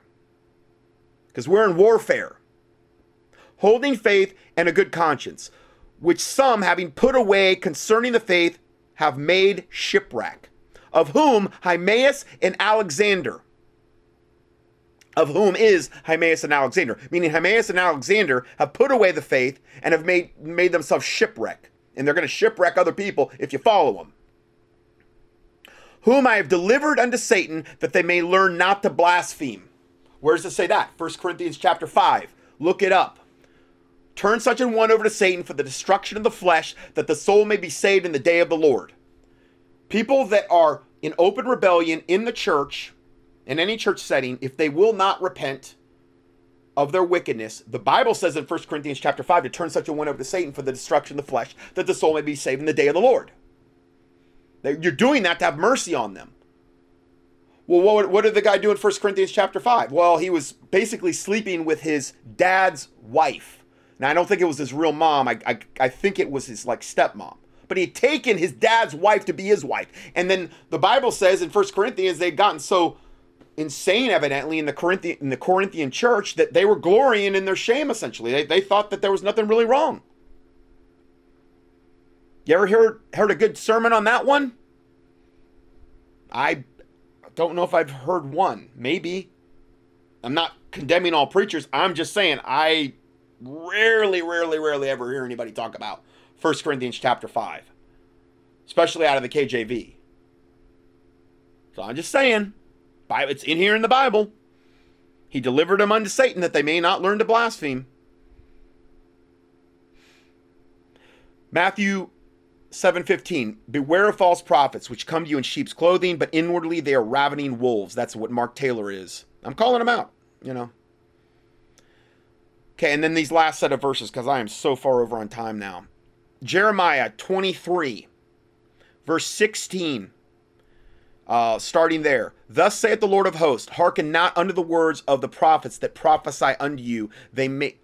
Because we're in warfare. Holding faith and a good conscience, which some, having put away concerning the faith, have made shipwreck, of whom Hymenaeus and Alexander, of whom is Hymenaeus and Alexander, meaning Hymenaeus and Alexander have put away the faith and have made made themselves shipwreck, and they're going to shipwreck other people if you follow them. Whom I have delivered unto Satan, that they may learn not to blaspheme. Where does it say that? 1 Corinthians chapter 5. Look it up. Turn such an one over to Satan for the destruction of the flesh, that the soul may be saved in the day of the Lord. People that are in open rebellion in the church in any church setting, if they will not repent of their wickedness, the Bible says in 1 Corinthians chapter 5 to turn such a one over to Satan for the destruction of the flesh, that the soul may be saved in the day of the Lord. You're doing that to have mercy on them. Well, what, what did the guy do in 1 Corinthians chapter 5? Well, he was basically sleeping with his dad's wife. Now I don't think it was his real mom. I I, I think it was his like stepmom. But he had taken his dad's wife to be his wife. And then the Bible says in First Corinthians they'd gotten so insane evidently in the Corinthian in the Corinthian church that they were glorying in their shame essentially. They, they thought that there was nothing really wrong. You ever heard heard a good sermon on that one? I don't know if I've heard one. Maybe. I'm not condemning all preachers. I'm just saying I rarely, rarely, rarely ever hear anybody talk about 1 Corinthians chapter 5, especially out of the KJV. So I'm just saying, it's in here in the Bible. He delivered them unto Satan that they may not learn to blaspheme. Matthew 7:15 Beware of false prophets which come to you in sheep's clothing but inwardly they are ravening wolves. That's what Mark Taylor is. I'm calling him out, you know. Okay, and then these last set of verses cuz I am so far over on time now. Jeremiah 23 verse 16 uh, starting there. Thus saith the Lord of hosts, hearken not unto the words of the prophets that prophesy unto you. They may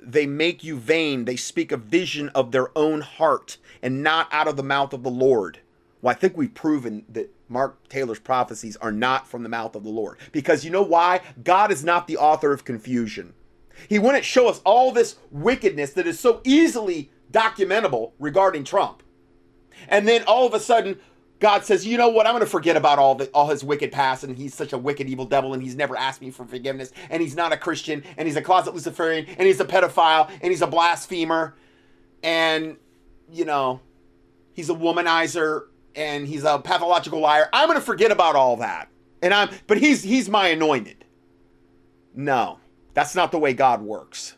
they make you vain. They speak a vision of their own heart and not out of the mouth of the Lord. Well, I think we've proven that Mark Taylor's prophecies are not from the mouth of the Lord. Because you know why? God is not the author of confusion. He wouldn't show us all this wickedness that is so easily documentable regarding Trump. And then all of a sudden, God says, you know what? I'm going to forget about all the all his wicked past, and he's such a wicked, evil devil, and he's never asked me for forgiveness, and he's not a Christian, and he's a closet Luciferian, and he's a pedophile, and he's a blasphemer, and you know, he's a womanizer, and he's a pathological liar. I'm going to forget about all that, and I'm, but he's he's my anointed. No, that's not the way God works.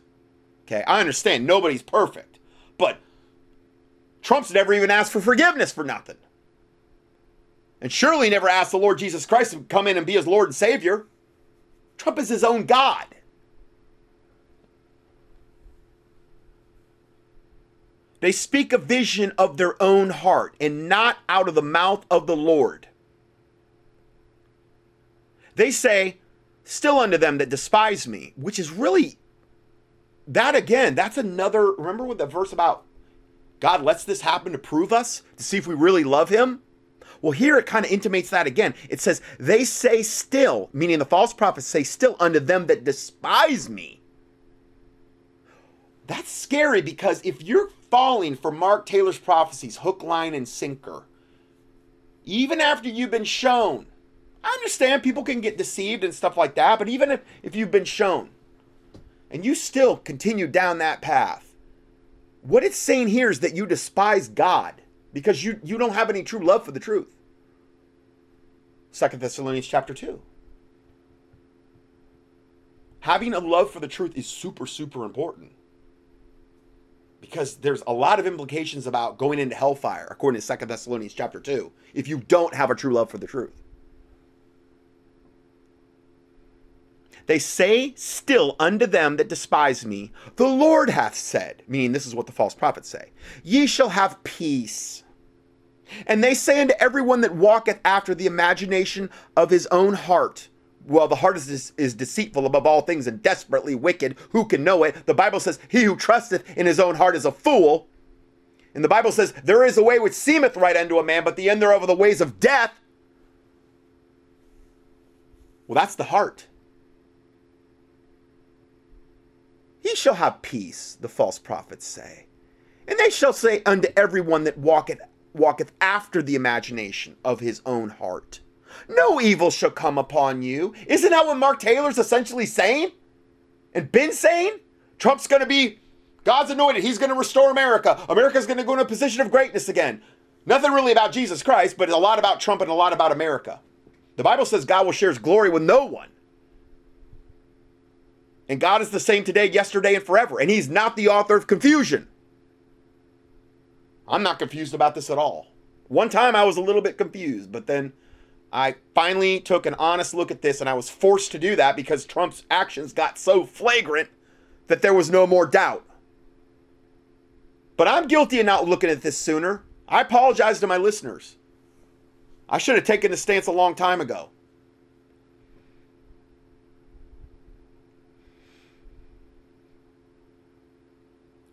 Okay, I understand nobody's perfect, but Trump's never even asked for forgiveness for nothing. And surely never asked the Lord Jesus Christ to come in and be his Lord and Savior. Trump is his own God. They speak a vision of their own heart and not out of the mouth of the Lord. They say, Still unto them that despise me, which is really, that again, that's another. Remember with the verse about God lets this happen to prove us, to see if we really love him? Well, here it kind of intimates that again. It says, They say still, meaning the false prophets say still unto them that despise me. That's scary because if you're falling for Mark Taylor's prophecies, hook, line, and sinker, even after you've been shown, I understand people can get deceived and stuff like that, but even if, if you've been shown and you still continue down that path, what it's saying here is that you despise God because you you don't have any true love for the truth. Second Thessalonians chapter 2. Having a love for the truth is super super important. Because there's a lot of implications about going into hellfire according to Second Thessalonians chapter 2 if you don't have a true love for the truth. They say still unto them that despise me, the Lord hath said, meaning this is what the false prophets say, ye shall have peace. And they say unto everyone that walketh after the imagination of his own heart, well, the heart is, is deceitful above all things and desperately wicked. Who can know it? The Bible says, He who trusteth in his own heart is a fool. And the Bible says, There is a way which seemeth right unto a man, but the end thereof are the ways of death. Well, that's the heart. He shall have peace, the false prophets say. And they shall say unto everyone that walketh walketh after the imagination of his own heart. No evil shall come upon you. Isn't that what Mark Taylor's essentially saying? And been saying? Trump's going to be God's anointed. He's going to restore America. America's going to go in a position of greatness again. Nothing really about Jesus Christ, but a lot about Trump and a lot about America. The Bible says God will share his glory with no one. And God is the same today, yesterday, and forever. And he's not the author of confusion. I'm not confused about this at all. One time I was a little bit confused, but then I finally took an honest look at this and I was forced to do that because Trump's actions got so flagrant that there was no more doubt. But I'm guilty of not looking at this sooner. I apologize to my listeners. I should have taken a stance a long time ago.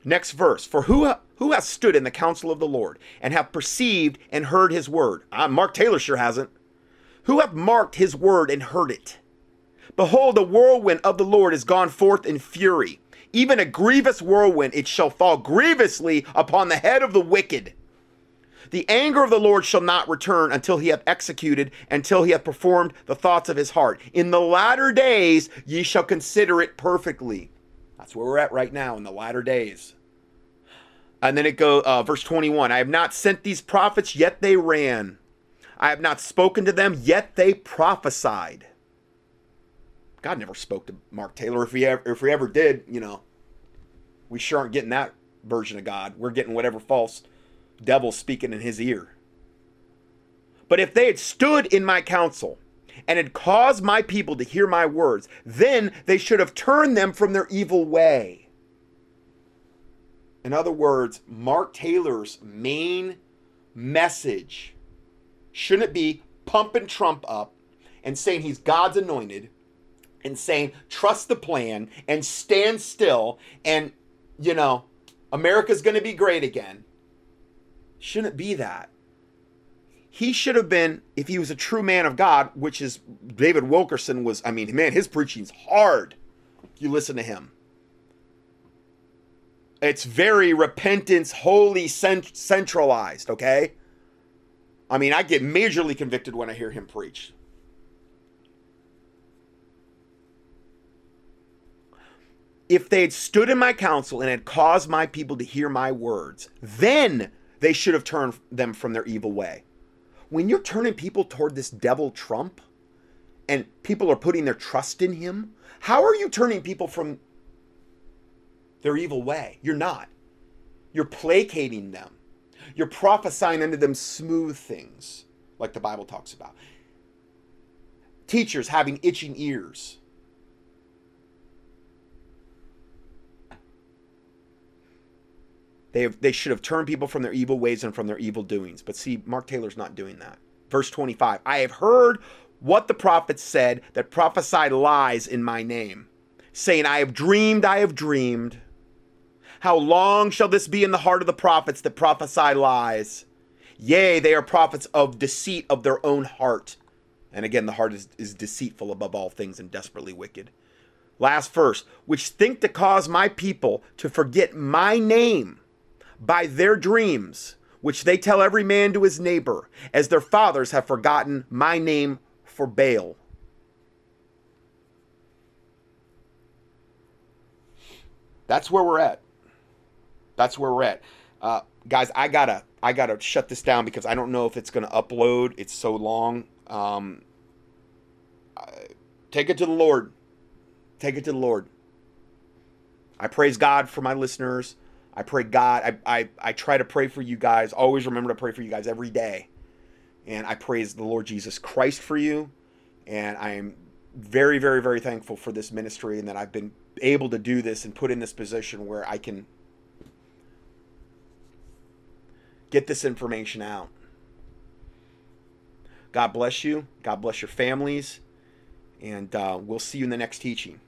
Next verse. For who who has stood in the counsel of the Lord and have perceived and heard his word? Uh, Mark Taylor sure hasn't. Who hath marked his word and heard it? Behold, the whirlwind of the Lord is gone forth in fury. Even a grievous whirlwind, it shall fall grievously upon the head of the wicked. The anger of the Lord shall not return until he hath executed, until he hath performed the thoughts of his heart. In the latter days ye shall consider it perfectly. That's where we're at right now in the latter days. And then it goes, uh, verse 21 I have not sent these prophets, yet they ran. I have not spoken to them, yet they prophesied. God never spoke to Mark Taylor. If we ever, if we ever did, you know, we sure aren't getting that version of God. We're getting whatever false devil speaking in his ear. But if they had stood in my counsel and had caused my people to hear my words, then they should have turned them from their evil way. In other words, Mark Taylor's main message shouldn't be pumping Trump up and saying he's God's anointed and saying trust the plan and stand still and, you know, America's going to be great again. Shouldn't be that. He should have been if he was a true man of god which is david wilkerson was i mean man his preaching's hard. You listen to him it's very repentance holy cent- centralized okay? I mean i get majorly convicted when i hear him preach. If they had stood in my counsel and had caused my people to hear my words then they should have turned them from their evil way. When you're turning people toward this devil Trump and people are putting their trust in him, how are you turning people from their evil way? You're not. You're placating them. You're prophesying unto them smooth things, like the Bible talks about. Teachers having itching ears. They, have, they should have turned people from their evil ways and from their evil doings. But see, Mark Taylor's not doing that. Verse 25 I have heard what the prophets said that prophesied lies in my name, saying, I have dreamed, I have dreamed. How long shall this be in the heart of the prophets that prophesy lies? Yea, they are prophets of deceit of their own heart. And again, the heart is, is deceitful above all things and desperately wicked. Last verse, which think to cause my people to forget my name by their dreams, which they tell every man to his neighbor, as their fathers have forgotten my name for Baal. That's where we're at. That's where we're at. Uh, guys, I gotta I gotta shut this down because I don't know if it's gonna upload. It's so long. Um, take it to the Lord. Take it to the Lord. I praise God for my listeners. I pray God. I, I, I try to pray for you guys. Always remember to pray for you guys every day. And I praise the Lord Jesus Christ for you. And I am very, very, very thankful for this ministry and that I've been able to do this and put in this position where I can get this information out. God bless you. God bless your families. And uh, we'll see you in the next teaching.